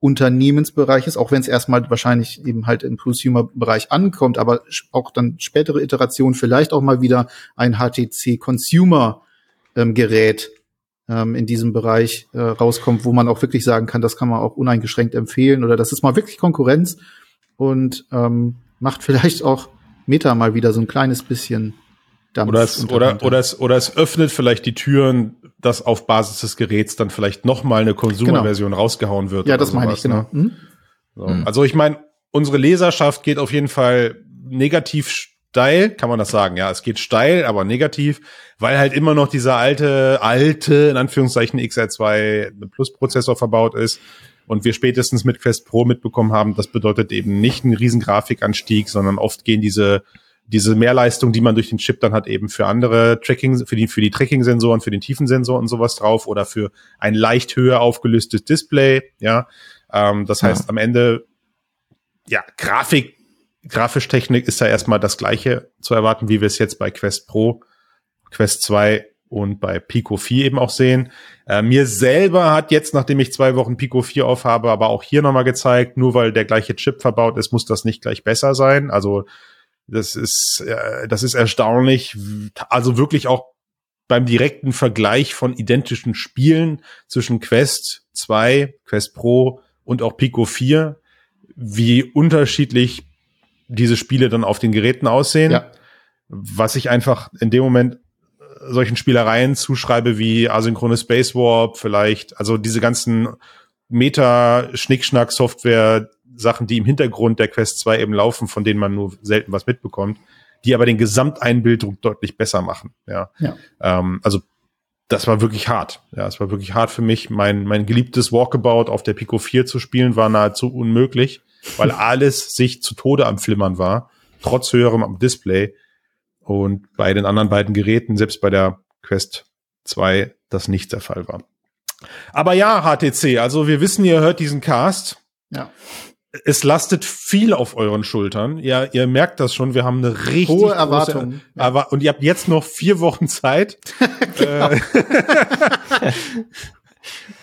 Speaker 1: Unternehmensbereiches, auch wenn es erstmal wahrscheinlich eben halt im Consumer-Bereich ankommt, aber auch dann spätere Iterationen vielleicht auch mal wieder ein HTC Consumer ähm, ähm, in diesem Bereich äh, rauskommt, wo man auch wirklich sagen kann, das kann man auch uneingeschränkt empfehlen oder das ist mal wirklich Konkurrenz und ähm, macht vielleicht auch Meta mal wieder so ein kleines bisschen
Speaker 2: Dampf oder es, oder, oder, es, oder es öffnet vielleicht die Türen, dass auf Basis des Geräts dann vielleicht noch mal eine Konsumerversion genau. rausgehauen wird.
Speaker 1: Ja, das meine ich, genau. Ne?
Speaker 2: Mhm. So. Mhm. Also ich meine, unsere Leserschaft geht auf jeden Fall negativ steil, kann man das sagen? Ja, es geht steil, aber negativ, weil halt immer noch dieser alte, alte, in Anführungszeichen XR2 Plus Prozessor verbaut ist und wir spätestens mit Quest Pro mitbekommen haben, das bedeutet eben nicht einen riesen Grafikanstieg, sondern oft gehen diese diese Mehrleistung, die man durch den Chip dann hat, eben für andere Tracking, für die, für die Tracking-Sensoren, für den Tiefensensor und sowas drauf oder für ein leicht höher aufgelöstes Display, ja. Ähm, das heißt, ja. am Ende, ja, Grafik Grafisch-Technik ist da erstmal das gleiche zu erwarten, wie wir es jetzt bei Quest Pro, Quest 2 und bei Pico 4 eben auch sehen. Äh, mir selber hat jetzt, nachdem ich zwei Wochen Pico 4 aufhabe, aber auch hier nochmal gezeigt, nur weil der gleiche Chip verbaut ist, muss das nicht gleich besser sein. Also das ist, äh, das ist erstaunlich. Also wirklich auch beim direkten Vergleich von identischen Spielen zwischen Quest 2, Quest Pro und auch Pico 4, wie unterschiedlich diese Spiele dann auf den Geräten aussehen. Ja. Was ich einfach in dem Moment äh, solchen Spielereien zuschreibe wie asynchrone Space Warp vielleicht, also diese ganzen Meta-Schnickschnack-Software, Sachen, die im Hintergrund der Quest 2 eben laufen, von denen man nur selten was mitbekommt, die aber den Gesamteinbilddruck deutlich besser machen. Ja. ja. Ähm, also das war wirklich hart. Ja, es war wirklich hart für mich. Mein, mein geliebtes Walkabout auf der Pico 4 zu spielen war nahezu unmöglich weil alles sich zu Tode am Flimmern war, trotz höherem Display. Und bei den anderen beiden Geräten, selbst bei der Quest 2, das nicht der Fall war. Aber ja, HTC, also wir wissen, ihr hört diesen Cast.
Speaker 1: Ja.
Speaker 2: Es lastet viel auf euren Schultern. Ja, ihr merkt das schon. Wir haben eine richtig
Speaker 1: hohe Erwartung.
Speaker 2: Ja. Und ihr habt jetzt noch vier Wochen Zeit. genau.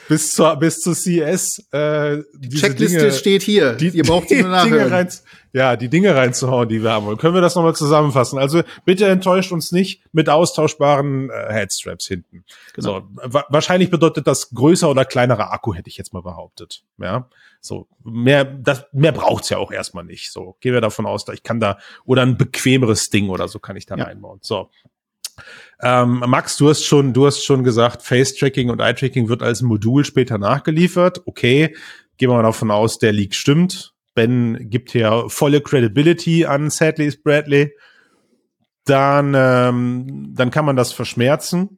Speaker 2: bis zur bis zur CS
Speaker 1: äh, diese Checkliste Dinge, steht hier.
Speaker 2: Die, Ihr braucht die nur nachhören. Rein, ja, die Dinge reinzuhauen, die wir haben wollen. Können wir das nochmal zusammenfassen? Also bitte enttäuscht uns nicht mit austauschbaren äh, Headstraps hinten. Genau. So, wa wahrscheinlich bedeutet das größer oder kleinerer Akku, hätte ich jetzt mal behauptet. Ja, so mehr das mehr braucht's ja auch erstmal nicht. So gehen wir davon aus, da ich kann da oder ein bequemeres Ding oder so kann ich da ja. reinbauen. So ähm, Max, du hast schon, du hast schon gesagt, Face-Tracking und Eye-Tracking wird als Modul später nachgeliefert. Okay, gehen wir mal davon aus, der Leak stimmt. Ben gibt hier volle Credibility an Sadly Bradley. Dann, ähm, dann kann man das verschmerzen.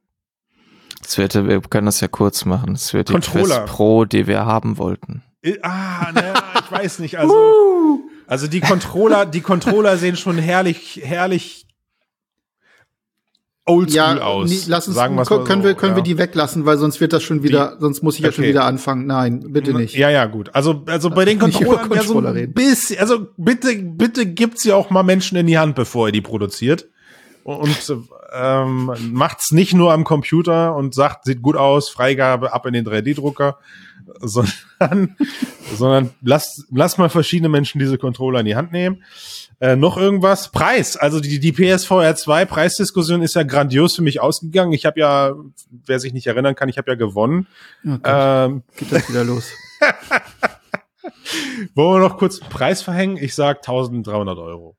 Speaker 3: Das wird, wir können das ja kurz machen. Das wird die Quest Pro, die wir haben wollten.
Speaker 2: Ah, ne, ich weiß nicht. Also, also die Controller, die Controller sehen schon herrlich, herrlich oldschool ja, aus.
Speaker 1: Nie, lass uns, sagen wir können, so, wir, können ja. wir die weglassen, weil sonst wird das schon wieder, die, sonst muss ich okay. ja schon wieder anfangen. Nein, bitte nicht.
Speaker 2: Ja, ja, gut. Also, also bei den Controllern ja so ein bisschen, also bitte, bitte gibt's ja auch mal Menschen in die Hand, bevor ihr die produziert. und ähm, macht's nicht nur am Computer und sagt, sieht gut aus, Freigabe ab in den 3D-Drucker, sondern, sondern lasst, lasst mal verschiedene Menschen diese Controller in die Hand nehmen. Äh, noch irgendwas? Preis. Also die, die PSVR 2 Preisdiskussion ist ja grandios für mich ausgegangen. Ich habe ja, wer sich nicht erinnern kann, ich habe ja gewonnen.
Speaker 1: Oh
Speaker 2: Ähm,
Speaker 1: geht das wieder los.
Speaker 2: wollen wir noch kurz einen Preis verhängen? Ich sag 1300 Euro.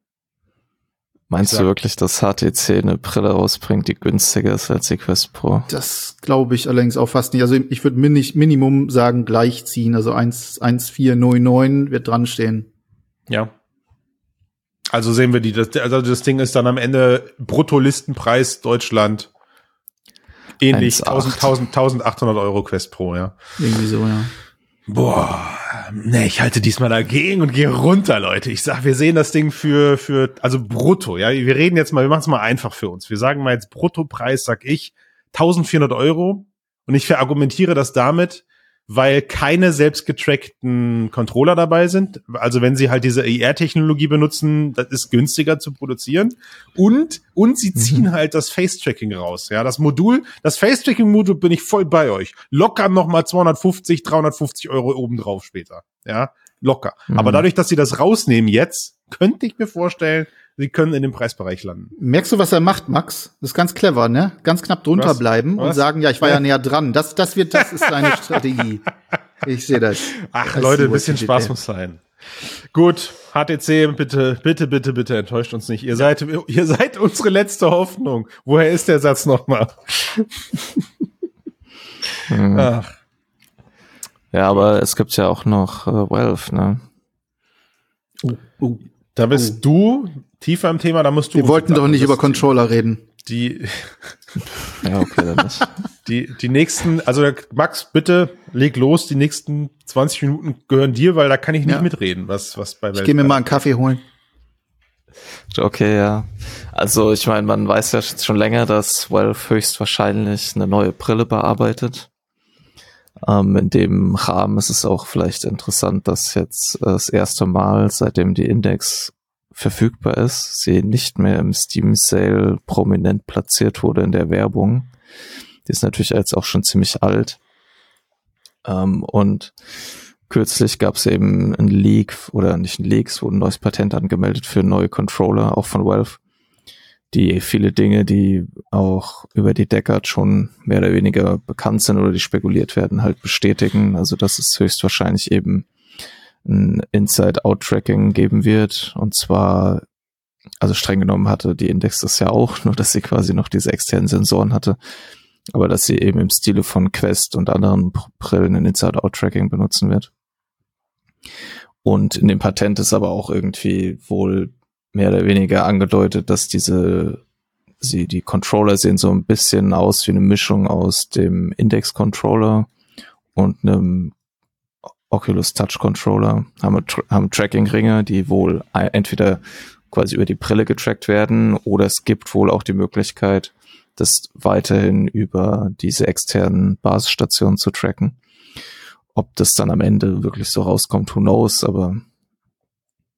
Speaker 3: Meinst
Speaker 2: sag-
Speaker 3: du wirklich, dass HTC eine Brille rausbringt, die günstiger ist als die Quest Pro?
Speaker 1: Das glaube ich allerdings auch fast nicht. Also ich würde min Minimum sagen gleichziehen. Also 1 1499 wird dran stehen.
Speaker 2: Ja. Also sehen wir die, das, also das Ding ist dann am Ende Bruttolistenpreis Deutschland ähnlich
Speaker 3: 1,8.
Speaker 2: 1000, 1000, 1800 Euro Quest Pro, ja.
Speaker 1: Irgendwie so, ja.
Speaker 2: Boah, ne, ich halte diesmal dagegen und gehe runter, Leute. Ich sag, wir sehen das Ding für, für, also brutto, ja. Wir reden jetzt mal, wir machen es mal einfach für uns. Wir sagen mal jetzt Bruttopreis, sag ich, 1400 Euro. Und ich verargumentiere das damit, weil keine selbstgetrackten Controller dabei sind. Also wenn sie halt diese IR-Technologie benutzen, das ist günstiger zu produzieren. Und, und sie ziehen halt das Face-Tracking raus. Ja, das Modul, das Face-Tracking-Modul bin ich voll bei euch. Locker nochmal 250, 350 Euro obendrauf später. Ja, locker. Aber
Speaker 3: Mhm.
Speaker 2: dadurch, dass sie das rausnehmen jetzt, könnte ich mir vorstellen, sie können in dem Preisbereich landen.
Speaker 1: Merkst du, was er macht, Max? Das ist ganz clever, ne? Ganz knapp drunter
Speaker 2: Was?
Speaker 1: bleiben und
Speaker 2: Was?
Speaker 1: sagen, ja, ich war ja näher dran. Das, das wird, das ist seine Strategie. Ich sehe das.
Speaker 2: Ach,
Speaker 1: Das
Speaker 2: Leute, ein bisschen. Spaß muss sein. Gut, HTC, bitte, bitte, bitte, bitte enttäuscht uns nicht. Ihr seid, ihr seid unsere letzte Hoffnung. Woher ist der Satz nochmal?
Speaker 3: Hm.
Speaker 2: Ach,
Speaker 3: Ja, aber es gibt ja auch noch äh, Valve, ne?
Speaker 1: Uh, uh.
Speaker 2: Da bist du tiefer im Thema, da musst du.
Speaker 1: Wir wollten doch nicht über Controller reden.
Speaker 2: Die,
Speaker 3: Ja, okay, dann nicht.
Speaker 2: die, die nächsten, also Max, bitte leg los. Die nächsten 20 Minuten gehören dir, weil da kann ich nicht
Speaker 1: Ja.
Speaker 2: mitreden, was, was bei
Speaker 1: Ich gehe mir mal einen Kaffee holen.
Speaker 3: Okay, ja. Also ich meine, man weiß ja schon länger, dass Valve höchstwahrscheinlich eine neue Brille bearbeitet. Ähm, in dem Rahmen ist es auch vielleicht interessant, dass jetzt das erste Mal, seitdem die Index verfügbar ist, sie nicht mehr im Steam Sale prominent platziert wurde in der Werbung. Die ist natürlich jetzt auch schon ziemlich alt. Ähm, und kürzlich gab es eben ein Leak oder nicht ein Leak, es wurde ein neues Patent angemeldet für neue Controller, auch von Valve, die viele Dinge, die auch über die Decade schon mehr oder weniger bekannt sind oder die spekuliert werden, halt bestätigen. Also dass es höchstwahrscheinlich eben ein Inside-Out-Tracking geben wird. Und zwar, also streng genommen hatte die Index das ja auch, nur dass sie quasi noch diese externen Sensoren hatte. Aber dass sie eben im Stile von Quest und anderen Br- Brillen ein Inside-Out-Tracking benutzen wird. Und in dem Patent ist aber auch irgendwie wohl mehr oder weniger angedeutet, dass diese, sie, die Controller sehen so ein bisschen aus wie eine Mischung aus dem Index-Controller und einem Oculus Touch Controller, haben, haben Tracking-Ringe, die wohl entweder quasi über die Brille getrackt werden oder es gibt wohl auch die Möglichkeit, das weiterhin über diese externen Basisstationen zu tracken. Ob das dann am Ende wirklich so rauskommt, who knows, aber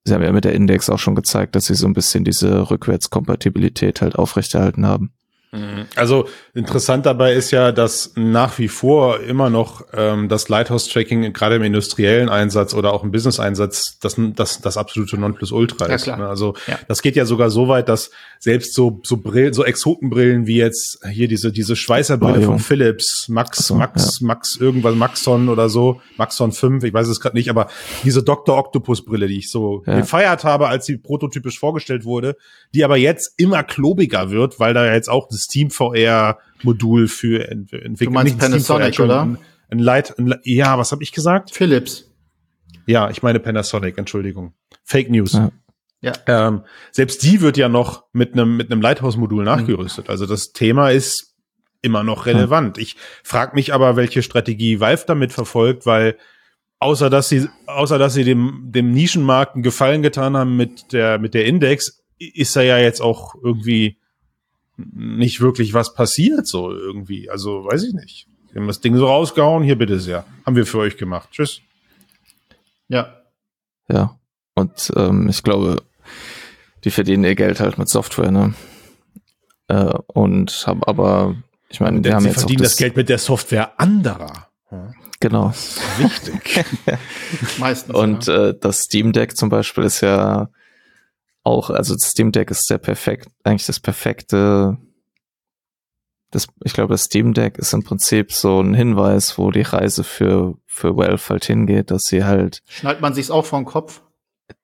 Speaker 3: sie haben ja mit der Index auch schon gezeigt, dass sie so ein bisschen diese Rückwärtskompatibilität halt aufrechterhalten haben.
Speaker 2: Mhm. Also interessant dabei ist ja, dass nach wie vor immer noch ähm, das Lighthouse-Tracking gerade im industriellen Einsatz oder auch im Business-Einsatz das, das, das absolute Nonplusultra
Speaker 1: Ja,
Speaker 2: ist.
Speaker 1: klar.
Speaker 2: ne? Also
Speaker 1: Ja.
Speaker 2: das geht ja sogar so weit, dass selbst so so Brillen, so Exotenbrillen wie jetzt hier diese diese Schweißerbrille
Speaker 3: Vario.
Speaker 2: von Philips, Max
Speaker 3: so,
Speaker 2: Max Max irgendwas Maxon oder so, Maxon 5, ich weiß es gerade nicht, aber diese Dr. Octopus Brille, die ich so
Speaker 3: Ja.
Speaker 2: gefeiert habe, als sie prototypisch vorgestellt wurde, die aber jetzt immer klobiger wird, weil da jetzt auch das Steam VR Modul für ent entwickelt.
Speaker 1: Du meinst Panasonic,
Speaker 2: VR,
Speaker 1: oder?
Speaker 2: Ein, ein Light, ein, ja, was habe ich gesagt?
Speaker 1: Philips.
Speaker 2: Ja, ich meine Panasonic, Entschuldigung. Fake News.
Speaker 3: Ja.
Speaker 1: Ja.
Speaker 2: Ähm, selbst die wird ja noch mit einem mit einem Lighthouse-Modul nachgerüstet. Also das Thema ist immer noch relevant. Ich frage mich aber, welche Strategie Valve damit verfolgt, weil außer dass sie außer dass sie dem dem Nischenmarkt einen Gefallen getan haben mit der mit der Index, ist da ja jetzt auch irgendwie nicht wirklich was passiert so irgendwie. Also weiß ich nicht. Wir haben das Ding so rausgehauen. Hier bitte sehr. Haben wir für euch gemacht. Tschüss.
Speaker 1: Ja.
Speaker 3: Ja. Und ähm, ich glaube, die verdienen ihr Geld halt mit Software, ne? Äh, und haben aber, ich meine,
Speaker 2: wir haben sie jetzt verdienen das, das, Geld mit der Software anderer.
Speaker 3: Genau.
Speaker 2: wichtig.
Speaker 3: Meistens. Und ja. äh, das Steam Deck zum Beispiel ist ja auch, also das Steam Deck ist der perfekt, eigentlich das perfekte das, ich glaube, das Steam Deck ist im Prinzip so ein Hinweis, wo die Reise für, für Valve halt hingeht, dass sie halt.
Speaker 1: Schnallt man sich's auch vor den Kopf?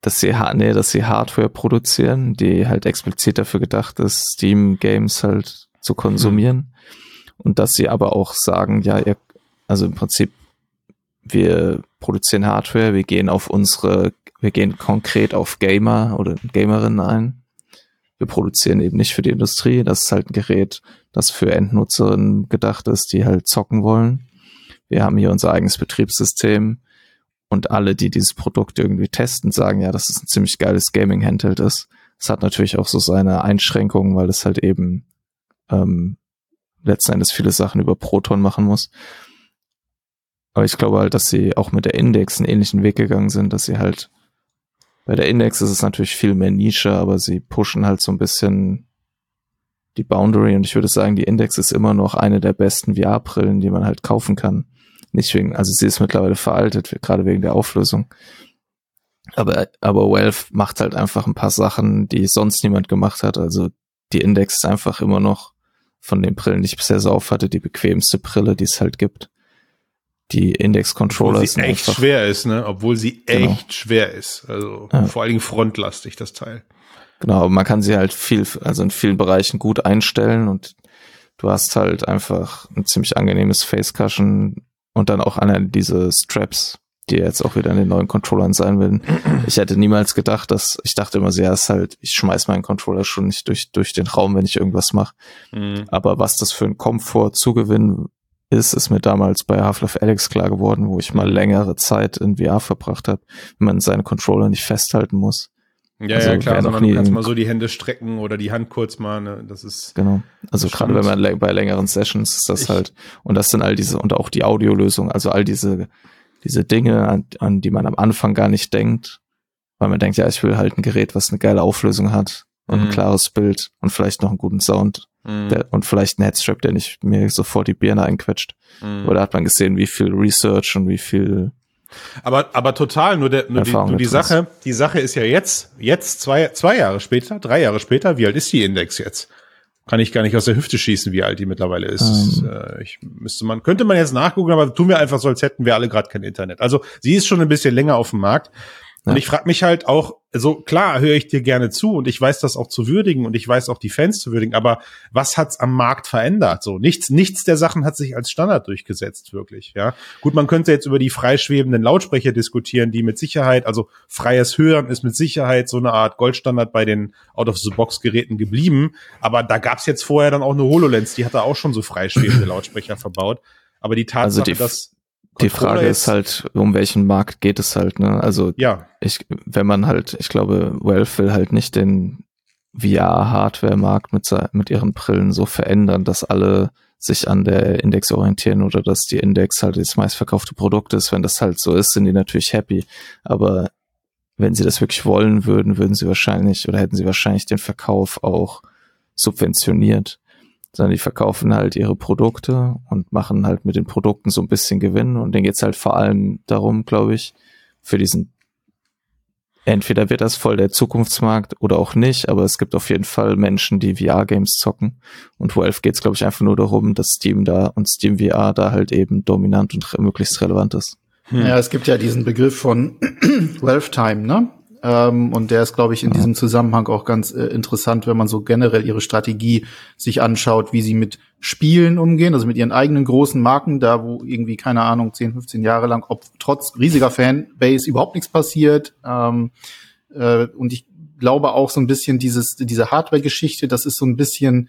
Speaker 3: Dass sie, nee, dass sie Hardware produzieren, die halt explizit dafür gedacht ist, Steam Games halt zu konsumieren. Mhm. Und dass sie aber auch sagen, ja, ihr, also im Prinzip, wir produzieren Hardware, wir gehen auf unsere, wir gehen konkret auf Gamer oder Gamerinnen ein wir produzieren eben nicht für die Industrie. Das ist halt ein Gerät, das für Endnutzerinnen gedacht ist, die halt zocken wollen. Wir haben hier unser eigenes Betriebssystem und alle, die dieses Produkt irgendwie testen, sagen ja, dass es ein ziemlich geiles Gaming-Handheld ist. Es hat natürlich auch so seine Einschränkungen, weil es halt eben ähm, letzten Endes viele Sachen über Proton machen muss. Aber ich glaube halt, dass sie auch mit der Index einen ähnlichen Weg gegangen sind, dass sie halt bei der Index ist es natürlich viel mehr Nische, aber sie pushen halt so ein bisschen die Boundary und ich würde sagen, die Index ist immer noch eine der besten VR-Brillen, die man halt kaufen kann. Nicht wegen, also sie ist mittlerweile veraltet, gerade wegen der Auflösung. Aber, aber Valve macht halt einfach ein paar Sachen, die sonst niemand gemacht hat. Also die Index ist einfach immer noch von den Brillen, die ich bisher so auf hatte, die bequemste Brille, die es halt gibt die Index-Controller
Speaker 2: sind echt einfach, schwer ist, ne? Obwohl sie genau. echt schwer ist. Also ja. vor allen Dingen frontlastig, das Teil.
Speaker 3: Genau, man kann sie halt viel, also in vielen Bereichen gut einstellen und du hast halt einfach ein ziemlich angenehmes Face Cushion und dann auch einer diese Straps, die jetzt auch wieder in den neuen Controllern sein werden. Ich hätte niemals gedacht, dass ich dachte immer, ja, ist halt, ich schmeiß meinen Controller schon nicht durch durch den Raum, wenn ich irgendwas mache. Mhm. Aber was das für ein Komfort zugewinn ist, ist mir damals bei Half-Life Alex klar geworden, wo ich mal längere Zeit in VR verbracht habe, wenn man seine Controller nicht festhalten muss.
Speaker 2: Ja, also, ja, klar, sondern du kannst mal so die Hände strecken oder die Hand kurz mal, ne? das ist.
Speaker 3: Genau. Also gerade wenn man bei längeren Sessions ist das ich, halt, und das sind all diese, und auch die Audiolösung, also all diese, diese Dinge, an, an die man am Anfang gar nicht denkt, weil man denkt, ja, ich will halt ein Gerät, was eine geile Auflösung hat und ein mhm. klares Bild und vielleicht noch einen guten Sound. Mhm. Der, und vielleicht ein Headstrap, der nicht mir sofort die Birne einquetscht. Mhm. Oder hat man gesehen, wie viel Research und wie viel
Speaker 2: aber, aber total, nur, der, nur die, nur die Sache, die Sache ist ja jetzt, jetzt zwei, zwei Jahre später, drei Jahre später, wie alt ist die Index jetzt? Kann ich gar nicht aus der Hüfte schießen, wie alt die mittlerweile ist. Um. Ähm. Äh, ich müsste man, könnte man jetzt nachgucken, aber tun wir einfach so, als hätten wir alle gerade kein Internet. Also sie ist schon ein bisschen länger auf dem Markt. Und ich frage mich halt auch, so klar höre ich dir gerne zu und ich weiß das auch zu würdigen und ich weiß auch die Fans zu würdigen, aber was hat's am Markt verändert? So nichts, nichts der Sachen hat sich als Standard durchgesetzt, wirklich. Ja, gut, man könnte jetzt über die freischwebenden Lautsprecher diskutieren, die mit Sicherheit, also freies Hören ist mit Sicherheit so eine Art Goldstandard bei den Out-of-the-Box-Geräten geblieben. Aber da gab's jetzt vorher dann auch eine HoloLens, die hatte auch schon so freischwebende Lautsprecher verbaut. Aber die Tatsache, also die dass
Speaker 3: die Frage ist halt, um welchen Markt geht es halt, ne? Also, ja. ich, wenn man halt, ich glaube, Valve will halt nicht den VR-Hardware-Markt mit, mit ihren Brillen so verändern, dass alle sich an der Index orientieren oder dass die Index halt das meistverkaufte Produkt ist. Wenn das halt so ist, sind die natürlich happy. Aber wenn sie das wirklich wollen würden, würden sie wahrscheinlich oder hätten sie wahrscheinlich den Verkauf auch subventioniert sondern die verkaufen halt ihre Produkte und machen halt mit den Produkten so ein bisschen Gewinn und denen geht's halt vor allem darum, glaube ich, für diesen entweder wird das voll der Zukunftsmarkt oder auch nicht, aber es gibt auf jeden Fall Menschen, die VR-Games zocken. Und Valve geht es, glaube ich, einfach nur darum, dass Steam da und Steam VR da halt eben dominant und re möglichst relevant ist.
Speaker 1: Hm. Ja, es gibt ja diesen Begriff von Valve Time, ne? Ähm, und der ist, glaube ich, in diesem Zusammenhang auch ganz äh, interessant, wenn man so generell ihre Strategie sich anschaut, wie sie mit Spielen umgehen, also mit ihren eigenen großen Marken, da wo irgendwie, keine Ahnung, 10, 15 Jahre lang, ob trotz riesiger Fanbase überhaupt nichts passiert. Ähm, äh, und ich glaube auch so ein bisschen dieses, diese Hardware-Geschichte, das ist so ein bisschen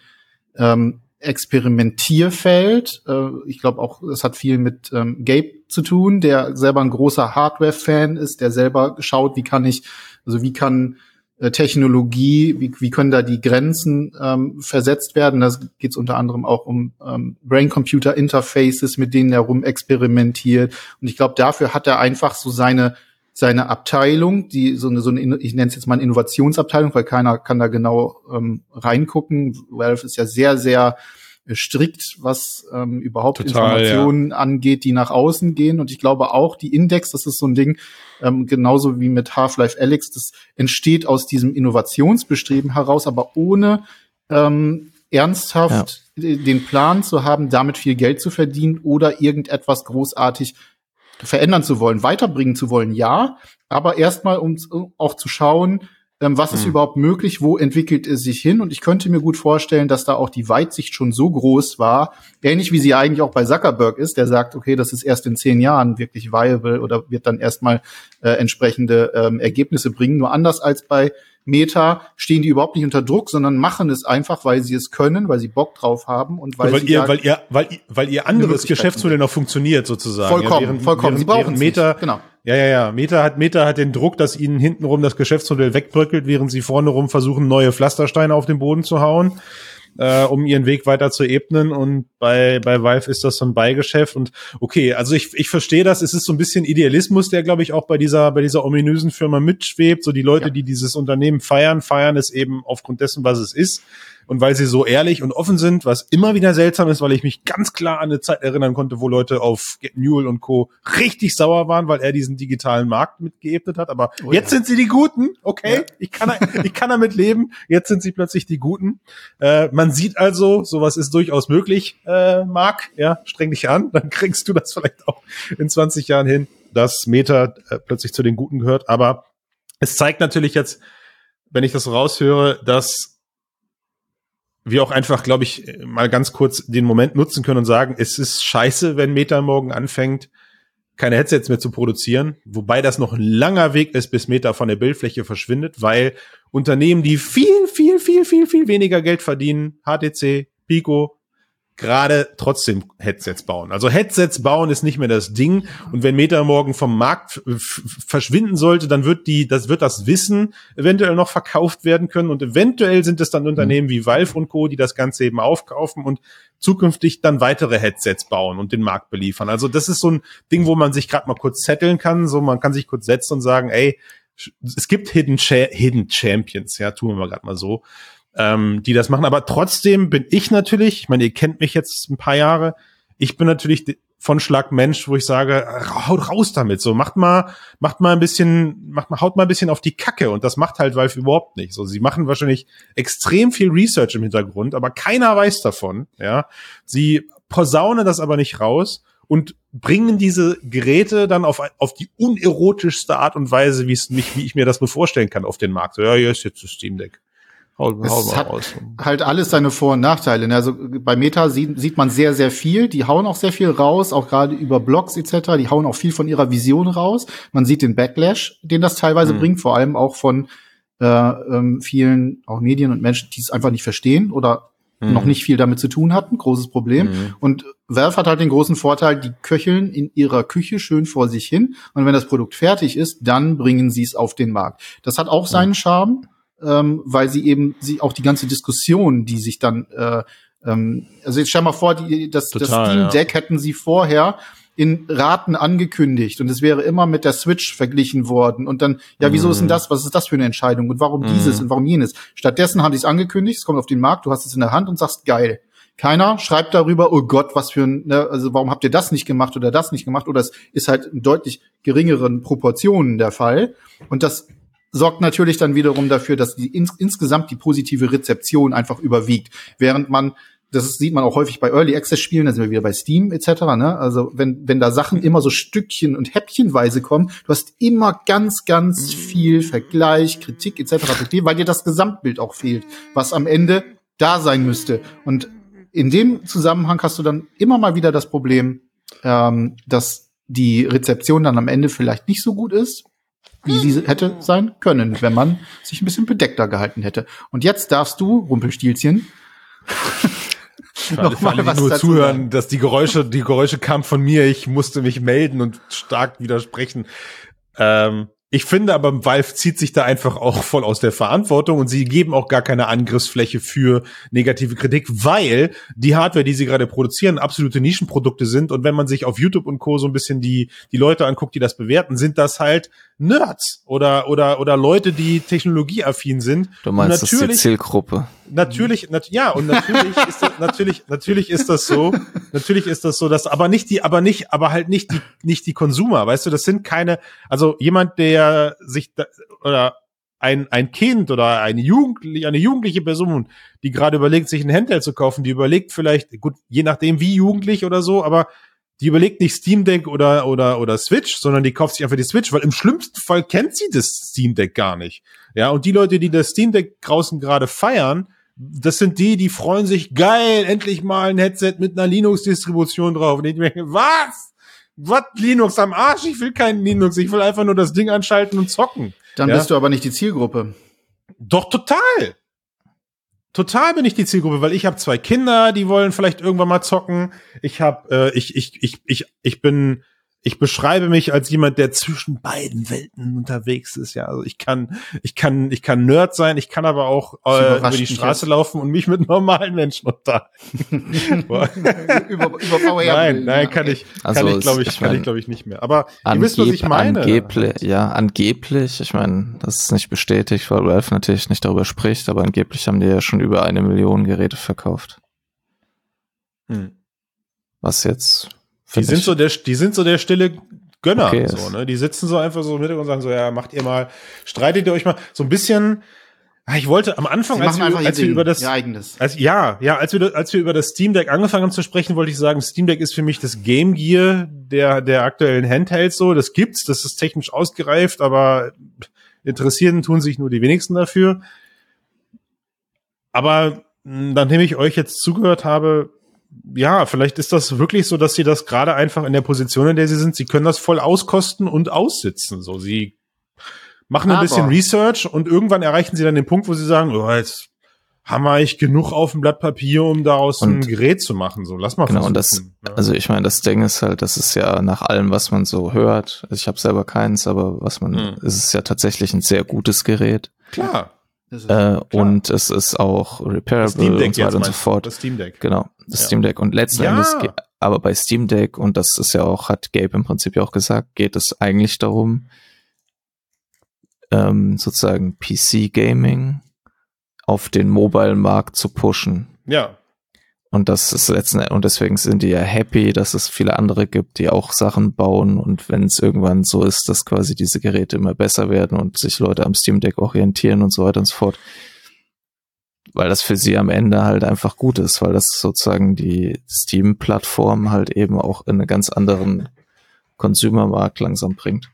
Speaker 1: ähm, Experimentierfeld. Äh, ich glaube auch, es hat viel mit ähm, Gabe zu tun, der selber ein großer Hardware-Fan ist, der selber schaut, wie kann ich, also wie kann äh, Technologie, wie, wie können da die Grenzen ähm, versetzt werden. Da geht es unter anderem auch um ähm, Brain-Computer-Interfaces, mit denen er rum experimentiert. Und ich glaube, dafür hat er einfach so seine seine Abteilung, die so eine, so eine ich nenne es jetzt mal eine Innovationsabteilung, weil keiner kann da genau ähm, reingucken. Valve ist ja sehr, sehr strikt, was ähm, überhaupt Total, Informationen ja. angeht, die nach außen gehen. Und ich glaube auch, die Index, das ist so ein Ding, ähm, genauso wie mit Half-Life Alyx, das entsteht aus diesem Innovationsbestreben heraus, aber ohne ähm, ernsthaft ja. den Plan zu haben, damit viel Geld zu verdienen oder irgendetwas großartig verändern zu wollen, weiterbringen zu wollen, ja, aber erstmal um auch zu schauen, ähm, was ist mhm. überhaupt möglich, wo entwickelt es sich hin? Und ich könnte mir gut vorstellen, dass da auch die Weitsicht schon so groß war, ähnlich wie sie eigentlich auch bei Zuckerberg ist, der sagt, okay, das ist erst in zehn Jahren wirklich viable oder wird dann erstmal äh, entsprechende ähm, Ergebnisse bringen. Nur anders als bei Meta stehen die überhaupt nicht unter Druck, sondern machen es einfach, weil sie es können, weil sie Bock drauf haben und weil,
Speaker 2: weil
Speaker 1: sie
Speaker 2: ihr, weil ihr, weil, weil ihr anderes Geschäftsmodell noch funktioniert sozusagen.
Speaker 1: Vollkommen, ja, während, vollkommen.
Speaker 2: Während, sie brauchen Meta, nicht. genau. Ja, ja, ja. Meta hat, Meta hat den Druck, dass ihnen hintenrum das Geschäftsmodell wegbröckelt, während sie vorne rum versuchen, neue Pflastersteine auf den Boden zu hauen, äh, um ihren Weg weiter zu ebnen. Und bei, bei Valve ist das so ein Beigeschäft. Und okay, also ich, ich verstehe das. Es ist so ein bisschen Idealismus, der, glaube ich, auch bei dieser, bei dieser ominösen Firma mitschwebt. So die Leute, ja. die dieses Unternehmen feiern, feiern es eben aufgrund dessen, was es ist und weil sie so ehrlich und offen sind, was immer wieder seltsam ist, weil ich mich ganz klar an eine Zeit erinnern konnte, wo Leute auf Get Newell und Co. richtig sauer waren, weil er diesen digitalen Markt mitgeebnet hat. Aber oh, jetzt ja. sind sie die Guten, okay, ja. ich, kann, ich kann damit leben. Jetzt sind sie plötzlich die Guten. Äh, man sieht also, sowas ist durchaus möglich, äh, Marc, ja, streng dich an, dann kriegst du das vielleicht auch in 20 Jahren hin, dass Meta äh, plötzlich zu den Guten gehört. Aber es zeigt natürlich jetzt, wenn ich das raushöre, dass wir auch einfach, glaube ich, mal ganz kurz den Moment nutzen können und sagen, es ist scheiße, wenn Meta morgen anfängt, keine Headsets mehr zu produzieren, wobei das noch ein langer Weg ist, bis Meta von der Bildfläche verschwindet, weil Unternehmen, die viel, viel, viel, viel, viel weniger Geld verdienen, HTC, Pico, gerade trotzdem Headsets bauen. Also Headsets bauen ist nicht mehr das Ding. Und wenn Meta morgen vom Markt verschwinden sollte, dann wird die, das wird das Wissen eventuell noch verkauft werden können. Und eventuell sind es dann Unternehmen wie Valve und Co., die das Ganze eben aufkaufen und zukünftig dann weitere Headsets bauen und den Markt beliefern. Also das ist so ein Ding, wo man sich gerade mal kurz zetteln kann. So, man kann sich kurz setzen und sagen, ey, es gibt Hidden, Cha Hidden Champions, ja, tun wir mal gerade mal so ähm, die das machen. Aber trotzdem bin ich natürlich, ich meine, ihr kennt mich jetzt ein paar Jahre, ich bin natürlich von Schlag Mensch, wo ich sage, haut raus damit, so macht mal, macht mal ein bisschen, macht mal, haut mal ein bisschen auf die Kacke und das macht halt Valve überhaupt nicht. So, sie machen wahrscheinlich extrem viel Research im Hintergrund, aber keiner weiß davon, ja. Sie posaunen das aber nicht raus und bringen diese Geräte dann auf, auf die unerotischste Art und Weise, wie es mich, wie ich mir das nur vorstellen kann, auf den Markt. So, ja, hier ist jetzt das Steam Deck.
Speaker 1: Hau, hau es hat raus. halt alles seine Vor- und Nachteile. Ne? Also bei Meta sieht, sieht man sehr, sehr viel. Die hauen auch sehr viel raus, auch gerade über Blogs etc. Die hauen auch viel von ihrer Vision raus. Man sieht den Backlash, den das teilweise mhm. bringt, vor allem auch von äh, ähm, vielen auch Medien und Menschen, die es einfach nicht verstehen oder mhm. noch nicht viel damit zu tun hatten. Großes Problem. Mhm. Und Valve hat halt den großen Vorteil, die köcheln in ihrer Küche schön vor sich hin. Und wenn das Produkt fertig ist, dann bringen sie es auf den Markt. Das hat auch seinen Charme ähm, weil sie eben sie auch die ganze Diskussion, die sich dann äh, ähm, also jetzt stell mal vor, die, das, Total, das Steam Deck ja. hätten sie vorher in Raten angekündigt und es wäre immer mit der Switch verglichen worden und dann, ja, wieso mm. ist denn mhm. das? Was ist das für eine Entscheidung und warum mm. dieses und warum jenes? Stattdessen haben sie es angekündigt, es kommt auf den Markt, du hast es in der Hand und sagst, geil. Keiner schreibt darüber, oh Gott, was für ein, ne, also warum habt ihr das nicht gemacht oder das nicht gemacht? Oder es ist halt in deutlich geringeren Proportionen der Fall. Und das sorgt natürlich dann wiederum dafür, dass die ins, insgesamt die positive Rezeption einfach überwiegt, während man das sieht man auch häufig bei Early Access Spielen, da sind wir wieder bei Steam etc. Ne? Also wenn wenn da Sachen immer so Stückchen und Häppchenweise kommen, du hast immer ganz ganz viel Vergleich, Kritik etc. weil dir das Gesamtbild auch fehlt, was am Ende da sein müsste. Und in dem Zusammenhang hast du dann immer mal wieder das Problem, ähm, dass die Rezeption dann am Ende vielleicht nicht so gut ist, wie sie hätte sein können, wenn man sich ein bisschen bedeckter gehalten hätte. Und jetzt darfst du, Rumpelstilzchen,
Speaker 2: für alle die nur zuhören, sagen. dass die Geräusche, die Geräusche kamen von mir. Ich musste mich melden und stark widersprechen. Ähm, Ich finde aber, Valve zieht sich da einfach auch voll aus der Verantwortung und sie geben auch gar keine Angriffsfläche für negative Kritik, weil die Hardware, die sie gerade produzieren, absolute Nischenprodukte sind. Und wenn man sich auf YouTube und Co. so ein bisschen die, die Leute anguckt, die das bewerten, sind das halt Nerds oder, oder, oder Leute, die technologieaffin sind.
Speaker 3: Du meinst, das ist die Zielgruppe.
Speaker 2: Natürlich, nat ja, und natürlich ist das, natürlich, natürlich ist das so, natürlich ist das so, dass, aber nicht die, aber nicht, aber halt nicht die, nicht die Konsumer, weißt du, das sind keine, also jemand, der sich, da, oder ein, ein Kind oder eine Jugendliche, eine jugendliche Person, die gerade überlegt, sich ein Handheld zu kaufen, die überlegt vielleicht, gut, je nachdem wie jugendlich oder so, aber die überlegt nicht Steam Deck oder, oder, oder Switch, sondern die kauft sich einfach die Switch, weil im schlimmsten Fall kennt sie das Steam Deck gar nicht. Ja, und die Leute, die das Steam Deck draußen gerade feiern, das sind die, die freuen sich, geil, endlich mal ein Headset mit einer Linux-Distribution drauf. Und ich denke, was? Was Linux am Arsch? Ich will keinen Linux, ich will einfach nur das Ding anschalten und zocken.
Speaker 1: Dann
Speaker 2: ja?
Speaker 1: bist du aber nicht die Zielgruppe.
Speaker 2: Doch, total. Total bin ich die Zielgruppe, weil ich habe zwei Kinder, die wollen vielleicht irgendwann mal zocken. Ich habe, äh, ich, ich, ich, ich, ich bin ich beschreibe mich als jemand, der zwischen beiden Welten unterwegs ist. Ja, also ich kann, ich kann, ich kann Nerd sein, ich kann aber auch äh, über die Straße jetzt. laufen und mich mit normalen Menschen unterhalten. über, über VR nein, nein, kann okay. ich, also kann ich, glaube ich, ich mein, kann ich, glaube ich, nicht mehr. Aber ihr wisst, was ich meine.
Speaker 3: Angeblich, ja, angeblich. Ich meine, das ist nicht bestätigt, weil Ralph natürlich nicht darüber spricht, aber angeblich haben die ja schon über eine Million Geräte verkauft. Hm. Was jetzt
Speaker 2: die sind so der, die sind so der stille Gönner, okay, so, ne? Die sitzen so einfach so mit und sagen so, ja, macht ihr mal, streitet ihr euch mal so ein bisschen. Ah, ich wollte am Anfang, als wir, als wir über das, als, ja, ja, als wir, als wir über das Steam Deck angefangen haben zu sprechen, wollte ich sagen, Steam Deck ist für mich das Game Gear der, der aktuellen Handhelds so. Das gibt's, das ist technisch ausgereift, aber interessieren tun sich nur die wenigsten dafür. Aber nachdem ich euch jetzt zugehört habe, ja, vielleicht ist das wirklich so, dass sie das gerade einfach in der Position, in der sie sind, sie können das voll auskosten und aussitzen. So, sie machen ein Aber. bisschen Research und irgendwann erreichen sie dann den Punkt, wo sie sagen, oh, jetzt haben wir eigentlich genug auf dem Blatt Papier, um daraus und, ein Gerät zu machen. So, lass mal
Speaker 3: Genau, und das, ja. also ich meine, das Ding ist halt, das ist ja nach allem, was man so hört, also ich habe selber keins, aber was man, hm. es ist ja tatsächlich ein sehr gutes Gerät.
Speaker 2: Klar.
Speaker 3: Äh, und es ist auch repairable und so weiter und so fort.
Speaker 2: Das Steam Deck.
Speaker 3: Genau, das ja. Steam Deck. Und letzten ja. Endes, aber bei Steam Deck, und das ist ja auch, hat Gabe im Prinzip ja auch gesagt, geht es eigentlich darum, ähm, sozusagen PC-Gaming auf den Mobile-Markt zu pushen.
Speaker 2: Ja.
Speaker 3: Und das ist letzten und deswegen sind die ja happy, dass es viele andere gibt, die auch Sachen bauen. Und wenn es irgendwann so ist, dass quasi diese Geräte immer besser werden und sich Leute am Steam Deck orientieren und so weiter und so fort, weil das für sie am Ende halt einfach gut ist, weil das sozusagen die Steam-Plattform halt eben auch in einen ganz anderen Consumer-Markt langsam bringt.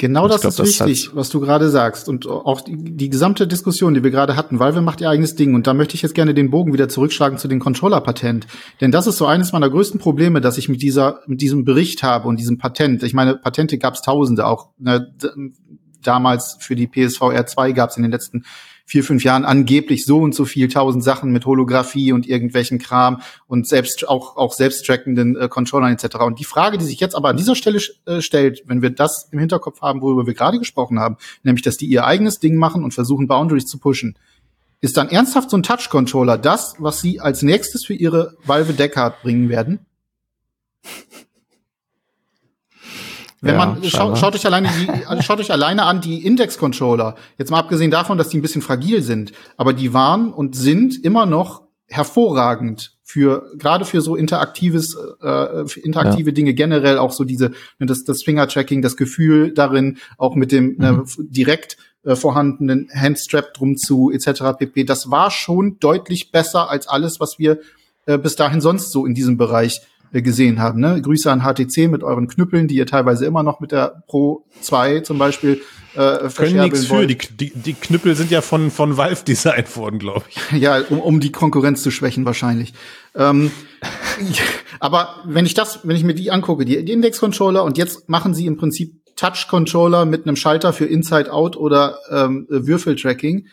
Speaker 1: Genau das glaub, ist das wichtig, was du gerade sagst. Und auch die, die, gesamte Diskussion, die wir gerade hatten, Valve macht ihr eigenes Ding. Und da möchte ich jetzt gerne den Bogen wieder zurückschlagen zu den Controller-Patent. Denn das ist so eines meiner größten Probleme, dass ich mit dieser, mit diesem Bericht habe und diesem Patent. Ich meine, Patente gab es tausende, auch ne, damals für die PSVR 2 gab es in den letzten vier, fünf Jahren angeblich so und so viel tausend Sachen mit Holographie und irgendwelchen Kram und selbst auch, auch selbsttrackenden äh, Controllern etc. Und die Frage, die sich jetzt aber an dieser Stelle äh, stellt, wenn wir das im Hinterkopf haben, worüber wir gerade gesprochen haben, nämlich, dass die ihr eigenes Ding machen und versuchen, Boundaries zu pushen, ist dann ernsthaft so ein Touch-Controller das, was sie als nächstes für ihre Valve Deckard bringen werden? Wenn ja, man schaut, schaut euch alleine die, also schaut euch alleine an die Index-Controller. Jetzt mal abgesehen davon, dass die ein bisschen fragil sind, aber die waren und sind immer noch hervorragend für gerade für so interaktives äh, für interaktive ja. Dinge generell auch so diese ne, das das Finger-Tracking, das Gefühl darin auch mit dem ne, mhm. ne, direkt äh, vorhandenen Handstrap drum zu etc. pp. Das war schon deutlich besser als alles, was wir äh, bis dahin sonst so in diesem Bereich äh, gesehen haben. Ne? Grüße an HTC mit euren Knüppeln, die ihr teilweise immer noch mit der Pro 2 zum Beispiel
Speaker 2: äh, Können nichts für. Die, die, die Knüppel sind ja von, von Valve designt worden, glaube ich.
Speaker 1: Ja, um, um die Konkurrenz zu schwächen wahrscheinlich. Ähm, aber wenn ich das, wenn ich mir die angucke, die, die Index-Controller und jetzt machen sie im Prinzip Touch-Controller mit einem Schalter für Inside-Out oder ähm, Würfeltracking.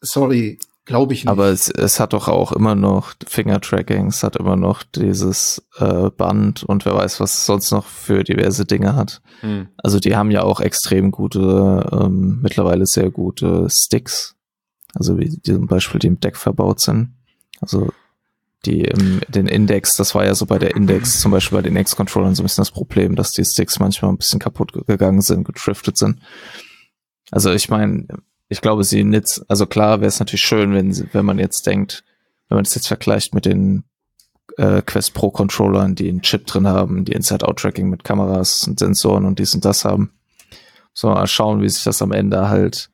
Speaker 1: Sorry, Glaube ich nicht.
Speaker 3: Aber es, es hat doch auch immer noch Finger-Tracking, es hat immer noch dieses äh, Band und wer weiß, was es sonst noch für diverse Dinge hat. Hm. Also die haben ja auch extrem gute, ähm, mittlerweile sehr gute Sticks. Also wie die zum Beispiel die im Deck verbaut sind. Also die im, den Index, das war ja so bei der Index, zum Beispiel bei den X-Controllern so ein bisschen das Problem, dass die Sticks manchmal ein bisschen kaputt gegangen sind, getriftet sind. Also ich meine, ich glaube, sie nützt, also klar wäre es natürlich schön, wenn, wenn man jetzt denkt, wenn man das jetzt vergleicht mit den äh, Quest Pro Controllern, die einen Chip drin haben, die Inside-Out-Tracking mit Kameras und Sensoren und dies und das haben. So, mal schauen, wie sich das am Ende halt,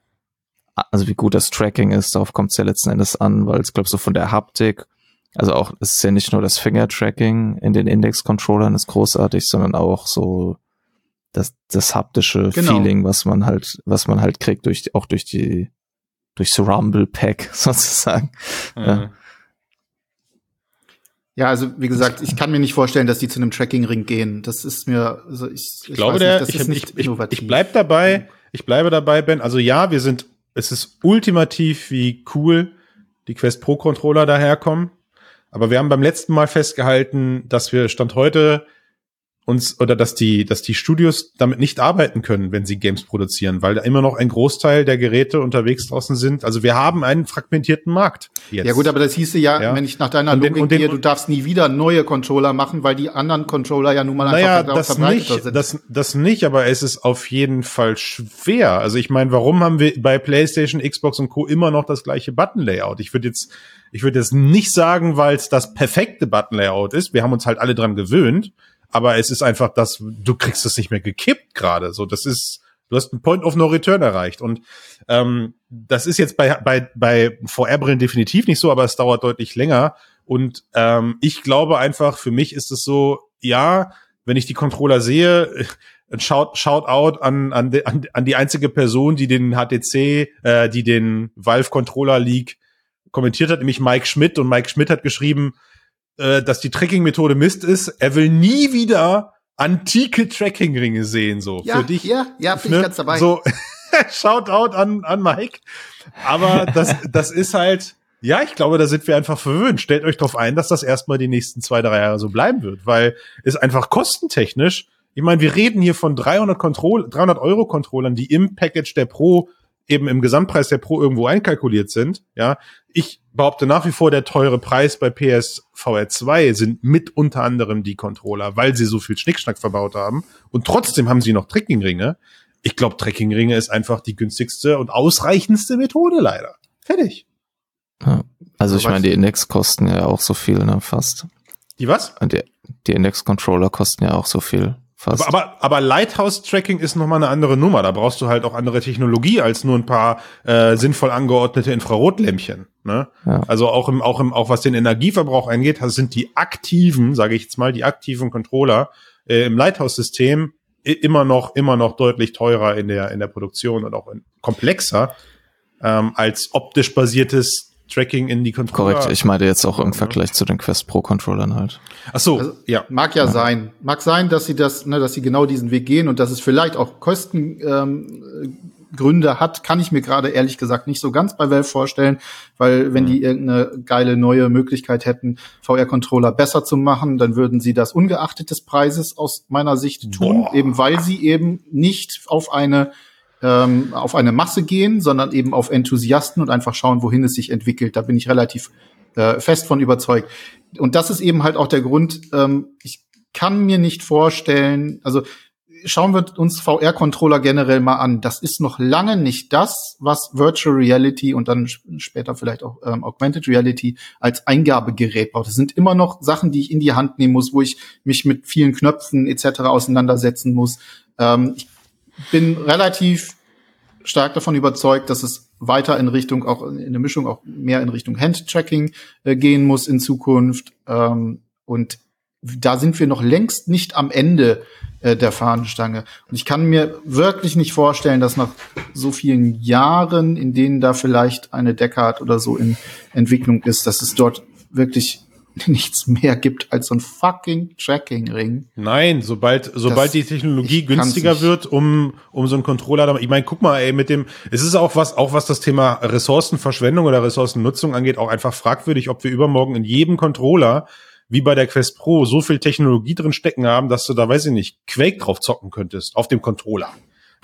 Speaker 3: also wie gut das Tracking ist, darauf kommt es ja letzten Endes an, weil es, glaube so von der Haptik, also auch, es ist ja nicht nur das Finger-Tracking in den Index-Controllern ist großartig, sondern auch so das, das haptische genau. Feeling, was man halt, was man halt kriegt durch, auch durch die, durchs Rumble Pack sozusagen. Mhm. Ja.
Speaker 1: Ja, also wie gesagt, ich kann mir nicht vorstellen, dass die zu einem Tracking-Ring gehen. Das ist mir, also ich,
Speaker 2: ich, ich glaube, der, nicht, das ich, ist nicht ich, innovativ. Ich, ich bleib dabei, ich bleibe dabei, Ben. Also ja, wir sind, es ist ultimativ, wie cool die Quest Pro Controller daherkommen. Aber wir haben beim letzten Mal festgehalten, dass wir Stand heute uns oder dass die, dass die Studios damit nicht arbeiten können, wenn sie Games produzieren, weil da immer noch ein Großteil der Geräte unterwegs draußen sind. Also wir haben einen fragmentierten Markt.
Speaker 1: Jetzt. Ja gut, aber das hieße ja, ja. wenn ich nach deiner den, Logik den, gehe, du darfst nie wieder neue Controller machen, weil die anderen Controller ja nun mal
Speaker 2: naja, einfach das nicht, sind. Das, das nicht, aber es ist auf jeden Fall schwer. Also ich meine, warum haben wir bei PlayStation, Xbox und Co. immer noch das gleiche Button-Layout? Ich würde jetzt, ich würde jetzt nicht sagen, weil es das perfekte Button-Layout ist. Wir haben uns halt alle dran gewöhnt aber es ist einfach das, du kriegst es nicht mehr gekippt gerade. So, das ist, du hast einen Point of No Return erreicht. Und ähm, das ist jetzt bei, bei, bei VR-Brillen definitiv nicht so, aber es dauert deutlich länger. Und ähm, ich glaube einfach, für mich ist es so, ja, wenn ich die Controller sehe, Shout, Shout out an, an, an, an die einzige Person, die den HTC, äh, die den Valve Controller League kommentiert hat, nämlich Mike Schmidt. Und Mike Schmidt hat geschrieben, äh, dass die Tracking-Methode Mist ist. Er will nie wieder antike Tracking-Ringe sehen, so
Speaker 1: ja,
Speaker 2: für dich.
Speaker 1: Ja, ja, bin ne? ich ganz dabei.
Speaker 2: So, Shoutout an, an Mike. Aber das, das ist halt, ja, ich glaube, da sind wir einfach verwöhnt. Stellt euch darauf ein, dass das erstmal die nächsten zwei, drei Jahre so bleiben wird, weil es einfach kostentechnisch, ich meine, wir reden hier von 300 Control, 300 Euro Controllern, die im Package der Pro eben im Gesamtpreis der Pro irgendwo einkalkuliert sind. Ja, ich behaupte nach wie vor, der teure Preis bei PSVR 2 sind mit unter anderem die Controller, weil sie so viel Schnickschnack verbaut haben. Und trotzdem haben sie noch Trekkingringe. Ich glaube, Trekkingringe ist einfach die günstigste und ausreichendste Methode leider. Fertig.
Speaker 3: Ja, also ich meine, die Index kosten ja auch so viel, ne, fast.
Speaker 2: Die was?
Speaker 3: Die, die Index-Controller kosten ja auch so viel.
Speaker 2: Fast. Aber, aber, aber Lighthouse-Tracking ist nochmal eine andere Nummer. Da brauchst du halt auch andere Technologie als nur ein paar äh, sinnvoll angeordnete Infrarotlämpchen. Ne? Ja. Also auch im, auch im, auch was den Energieverbrauch angeht, sind die aktiven, sage ich jetzt mal, die aktiven Controller äh, im Lighthouse-System immer noch, immer noch deutlich teurer in der in der Produktion und auch komplexer ähm, als optisch basiertes Tracking in die Controller.
Speaker 3: Korrekt, ich meine jetzt auch im Vergleich zu den Quest Pro Controllern halt.
Speaker 1: Ach so, also, ja. Mag ja, ja, sein. Mag sein, dass sie das, ne, dass sie genau diesen Weg gehen und dass es vielleicht auch Kostengründe ähm, hat, kann ich mir gerade ehrlich gesagt nicht so ganz bei Valve vorstellen, weil wenn mhm. die irgendeine geile neue Möglichkeit hätten, VR-Controller besser zu machen, dann würden sie das ungeachtet des Preises aus meiner Sicht tun, Boah. eben weil sie eben nicht auf eine ähm, auf eine Masse gehen, sondern eben auf Enthusiasten und einfach schauen, wohin es sich entwickelt. Da bin ich relativ äh, fest von überzeugt. Und das ist eben halt auch der Grund, ähm, ich kann mir nicht vorstellen, also schauen wir uns VR-Controller generell mal an. Das ist noch lange nicht das, was Virtual Reality und dann später vielleicht auch ähm, Augmented Reality als Eingabegerät braucht. Das sind immer noch Sachen, die ich in die Hand nehmen muss, wo ich mich mit vielen Knöpfen etc. auseinandersetzen muss. Ähm, ich bin relativ stark davon überzeugt, dass es weiter in Richtung auch in der Mischung auch mehr in Richtung Handtracking äh, gehen muss in Zukunft. Ähm, und da sind wir noch längst nicht am Ende äh, der Fahnenstange. Und ich kann mir wirklich nicht vorstellen, dass nach so vielen Jahren, in denen da vielleicht eine Decade oder so in Entwicklung ist, dass es dort wirklich nichts mehr gibt als so ein fucking Tracking-Ring.
Speaker 2: Nein, sobald, sobald
Speaker 1: Das-
Speaker 2: die Technologie günstiger wird, um, um so einen Controller, ich meine, guck mal, ey, mit dem, es ist auch was, auch was das Thema Ressourcenverschwendung oder Ressourcennutzung angeht, auch einfach fragwürdig, ob wir übermorgen in jedem Controller, wie bei der Quest Pro, so viel Technologie drin stecken haben, dass du da, weiß ich nicht, Quake drauf zocken könntest, auf dem Controller.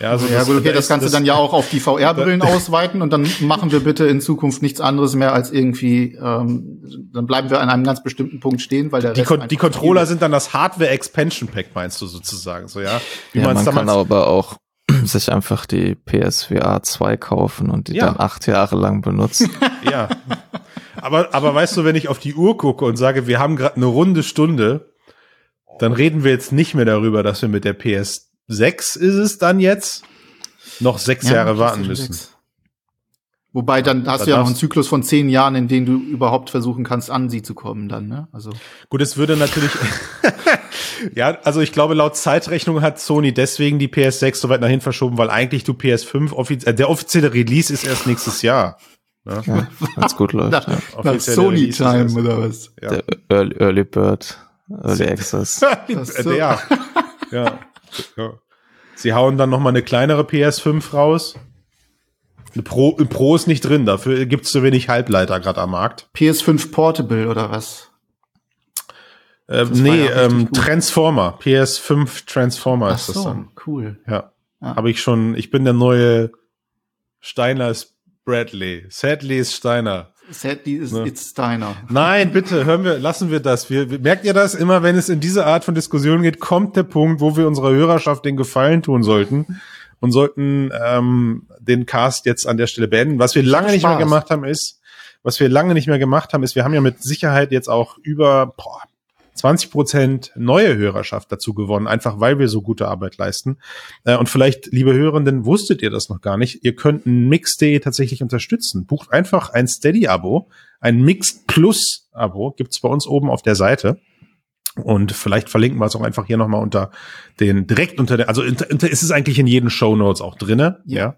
Speaker 2: Ja, also
Speaker 1: ja, gut, okay,
Speaker 2: da
Speaker 1: das kannst du dann ja auch auf die VR-Brillen ausweiten und dann machen wir bitte in Zukunft nichts anderes mehr als irgendwie, ähm, dann bleiben wir an einem ganz bestimmten Punkt stehen, weil der
Speaker 2: Die,
Speaker 1: Rest
Speaker 2: Kon die Controller sind dann das Hardware Expansion Pack, meinst du sozusagen, so, ja? Wie
Speaker 3: ja, man kann aber auch sich einfach die PSVR 2 kaufen und die
Speaker 2: Ja.
Speaker 3: dann acht Jahre lang benutzen.
Speaker 2: Ja. Aber, aber weißt du, wenn ich auf die Uhr gucke und sage, wir haben gerade eine runde Stunde, dann reden wir jetzt nicht mehr darüber, dass wir mit der PS6 ist es dann jetzt noch sechs
Speaker 1: Ja,
Speaker 2: Jahre warten müssen.
Speaker 1: 6. Wobei dann hast
Speaker 2: Da
Speaker 1: du ja noch einen Zyklus von zehn Jahren, in denen du überhaupt versuchen kannst, an sie zu kommen dann, ne? Also
Speaker 2: Gut, es würde natürlich, ja, also ich glaube, laut Zeitrechnung hat Sony deswegen die PS6 so weit nach hinten verschoben, weil eigentlich du PS5, offiz äh, der offizielle Release ist erst nächstes Jahr. Ja,
Speaker 3: Ja, wenn's gut läuft.
Speaker 1: nach,
Speaker 3: Ja.
Speaker 1: nach Sony Time oder was?
Speaker 2: ja.
Speaker 3: Der Early, Early Bird, Early Access.
Speaker 2: Ja. ja. Ja. Sie hauen dann noch mal eine kleinere PS5 raus. Eine Pro, ein Pro ist nicht drin, dafür gibt's zu wenig Halbleiter gerade am Markt.
Speaker 1: PS5 Portable oder was?
Speaker 2: Äh, nee,
Speaker 1: ja
Speaker 2: ähm. Transformer. PS5 Transformer
Speaker 1: Ach
Speaker 2: ist das
Speaker 1: so,
Speaker 2: dann.
Speaker 1: cool.
Speaker 2: Ja.
Speaker 1: Ah.
Speaker 2: Habe ich schon, ich bin der neue Steiner ist Bradley. Sadly ist Steiner.
Speaker 1: Sadly is
Speaker 2: Ne.
Speaker 1: it's Steiner.
Speaker 2: Nein, bitte, hören wir, lassen wir das. Wir, merkt ihr das? Immer wenn es in diese Art von Diskussion geht, kommt der Punkt, wo wir unserer Hörerschaft den Gefallen tun sollten und sollten ähm, den Cast jetzt an der Stelle beenden. Was wir lange nicht mehr
Speaker 1: Spaß.
Speaker 2: gemacht haben, ist, was wir lange nicht mehr gemacht haben, ist, wir haben ja mit Sicherheit jetzt auch über boah, 20 Prozent neue Hörerschaft dazu gewonnen, einfach weil wir so gute Arbeit leisten. Äh, und vielleicht, liebe Hörenden, wusstet ihr das noch gar nicht. Ihr könnt ein Mixday tatsächlich unterstützen. Bucht einfach ein Steady-Abo, ein Mixed Plus-Abo, gibt's bei uns oben auf der Seite. Und vielleicht verlinken wir es auch einfach hier nochmal unter den, direkt unter der, also unter, unter, ist es eigentlich in jeden Show Notes auch drinne, ja.
Speaker 1: Ja.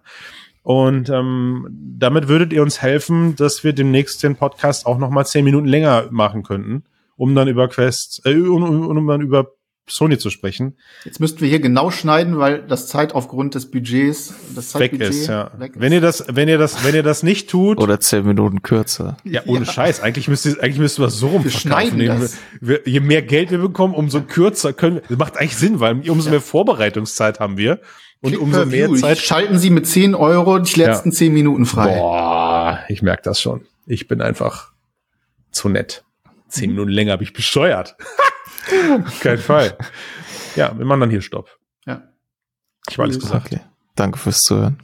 Speaker 2: Und ähm, damit würdet ihr uns helfen, dass wir demnächst den Podcast auch nochmal zehn Minuten länger machen könnten, um dann über Quest, äh, um, um, um dann über Sony zu sprechen.
Speaker 1: Jetzt müssten wir hier genau schneiden, weil das Zeit aufgrund des Budgets, das
Speaker 2: Weg
Speaker 1: Zeitbudget
Speaker 2: ist, ja.
Speaker 1: weg
Speaker 2: Wenn ihr das, wenn ihr das, wenn ihr das nicht tut,
Speaker 3: Oder zehn Minuten kürzer.
Speaker 2: ja, ohne
Speaker 1: Ja.
Speaker 2: Scheiß, eigentlich müsste, eigentlich müsste was so rum
Speaker 1: Wir schneiden das.
Speaker 2: Wir, je mehr Geld wir bekommen, umso kürzer können wir, das macht eigentlich Sinn, weil umso mehr Vorbereitungszeit haben wir und
Speaker 1: Click
Speaker 2: umso mehr
Speaker 1: View.
Speaker 2: Zeit.
Speaker 1: Schalten Sie mit 10 Euro die letzten 10 Minuten frei.
Speaker 2: Boah, ich merke das schon. Ich bin einfach zu nett. Zehn Minuten länger habe ich besteuert. Auf keinen Fall. Ja, wir machen dann hier Stopp.
Speaker 1: Ja.
Speaker 2: Ich habe alles gesagt.
Speaker 3: Okay. Danke fürs Zuhören.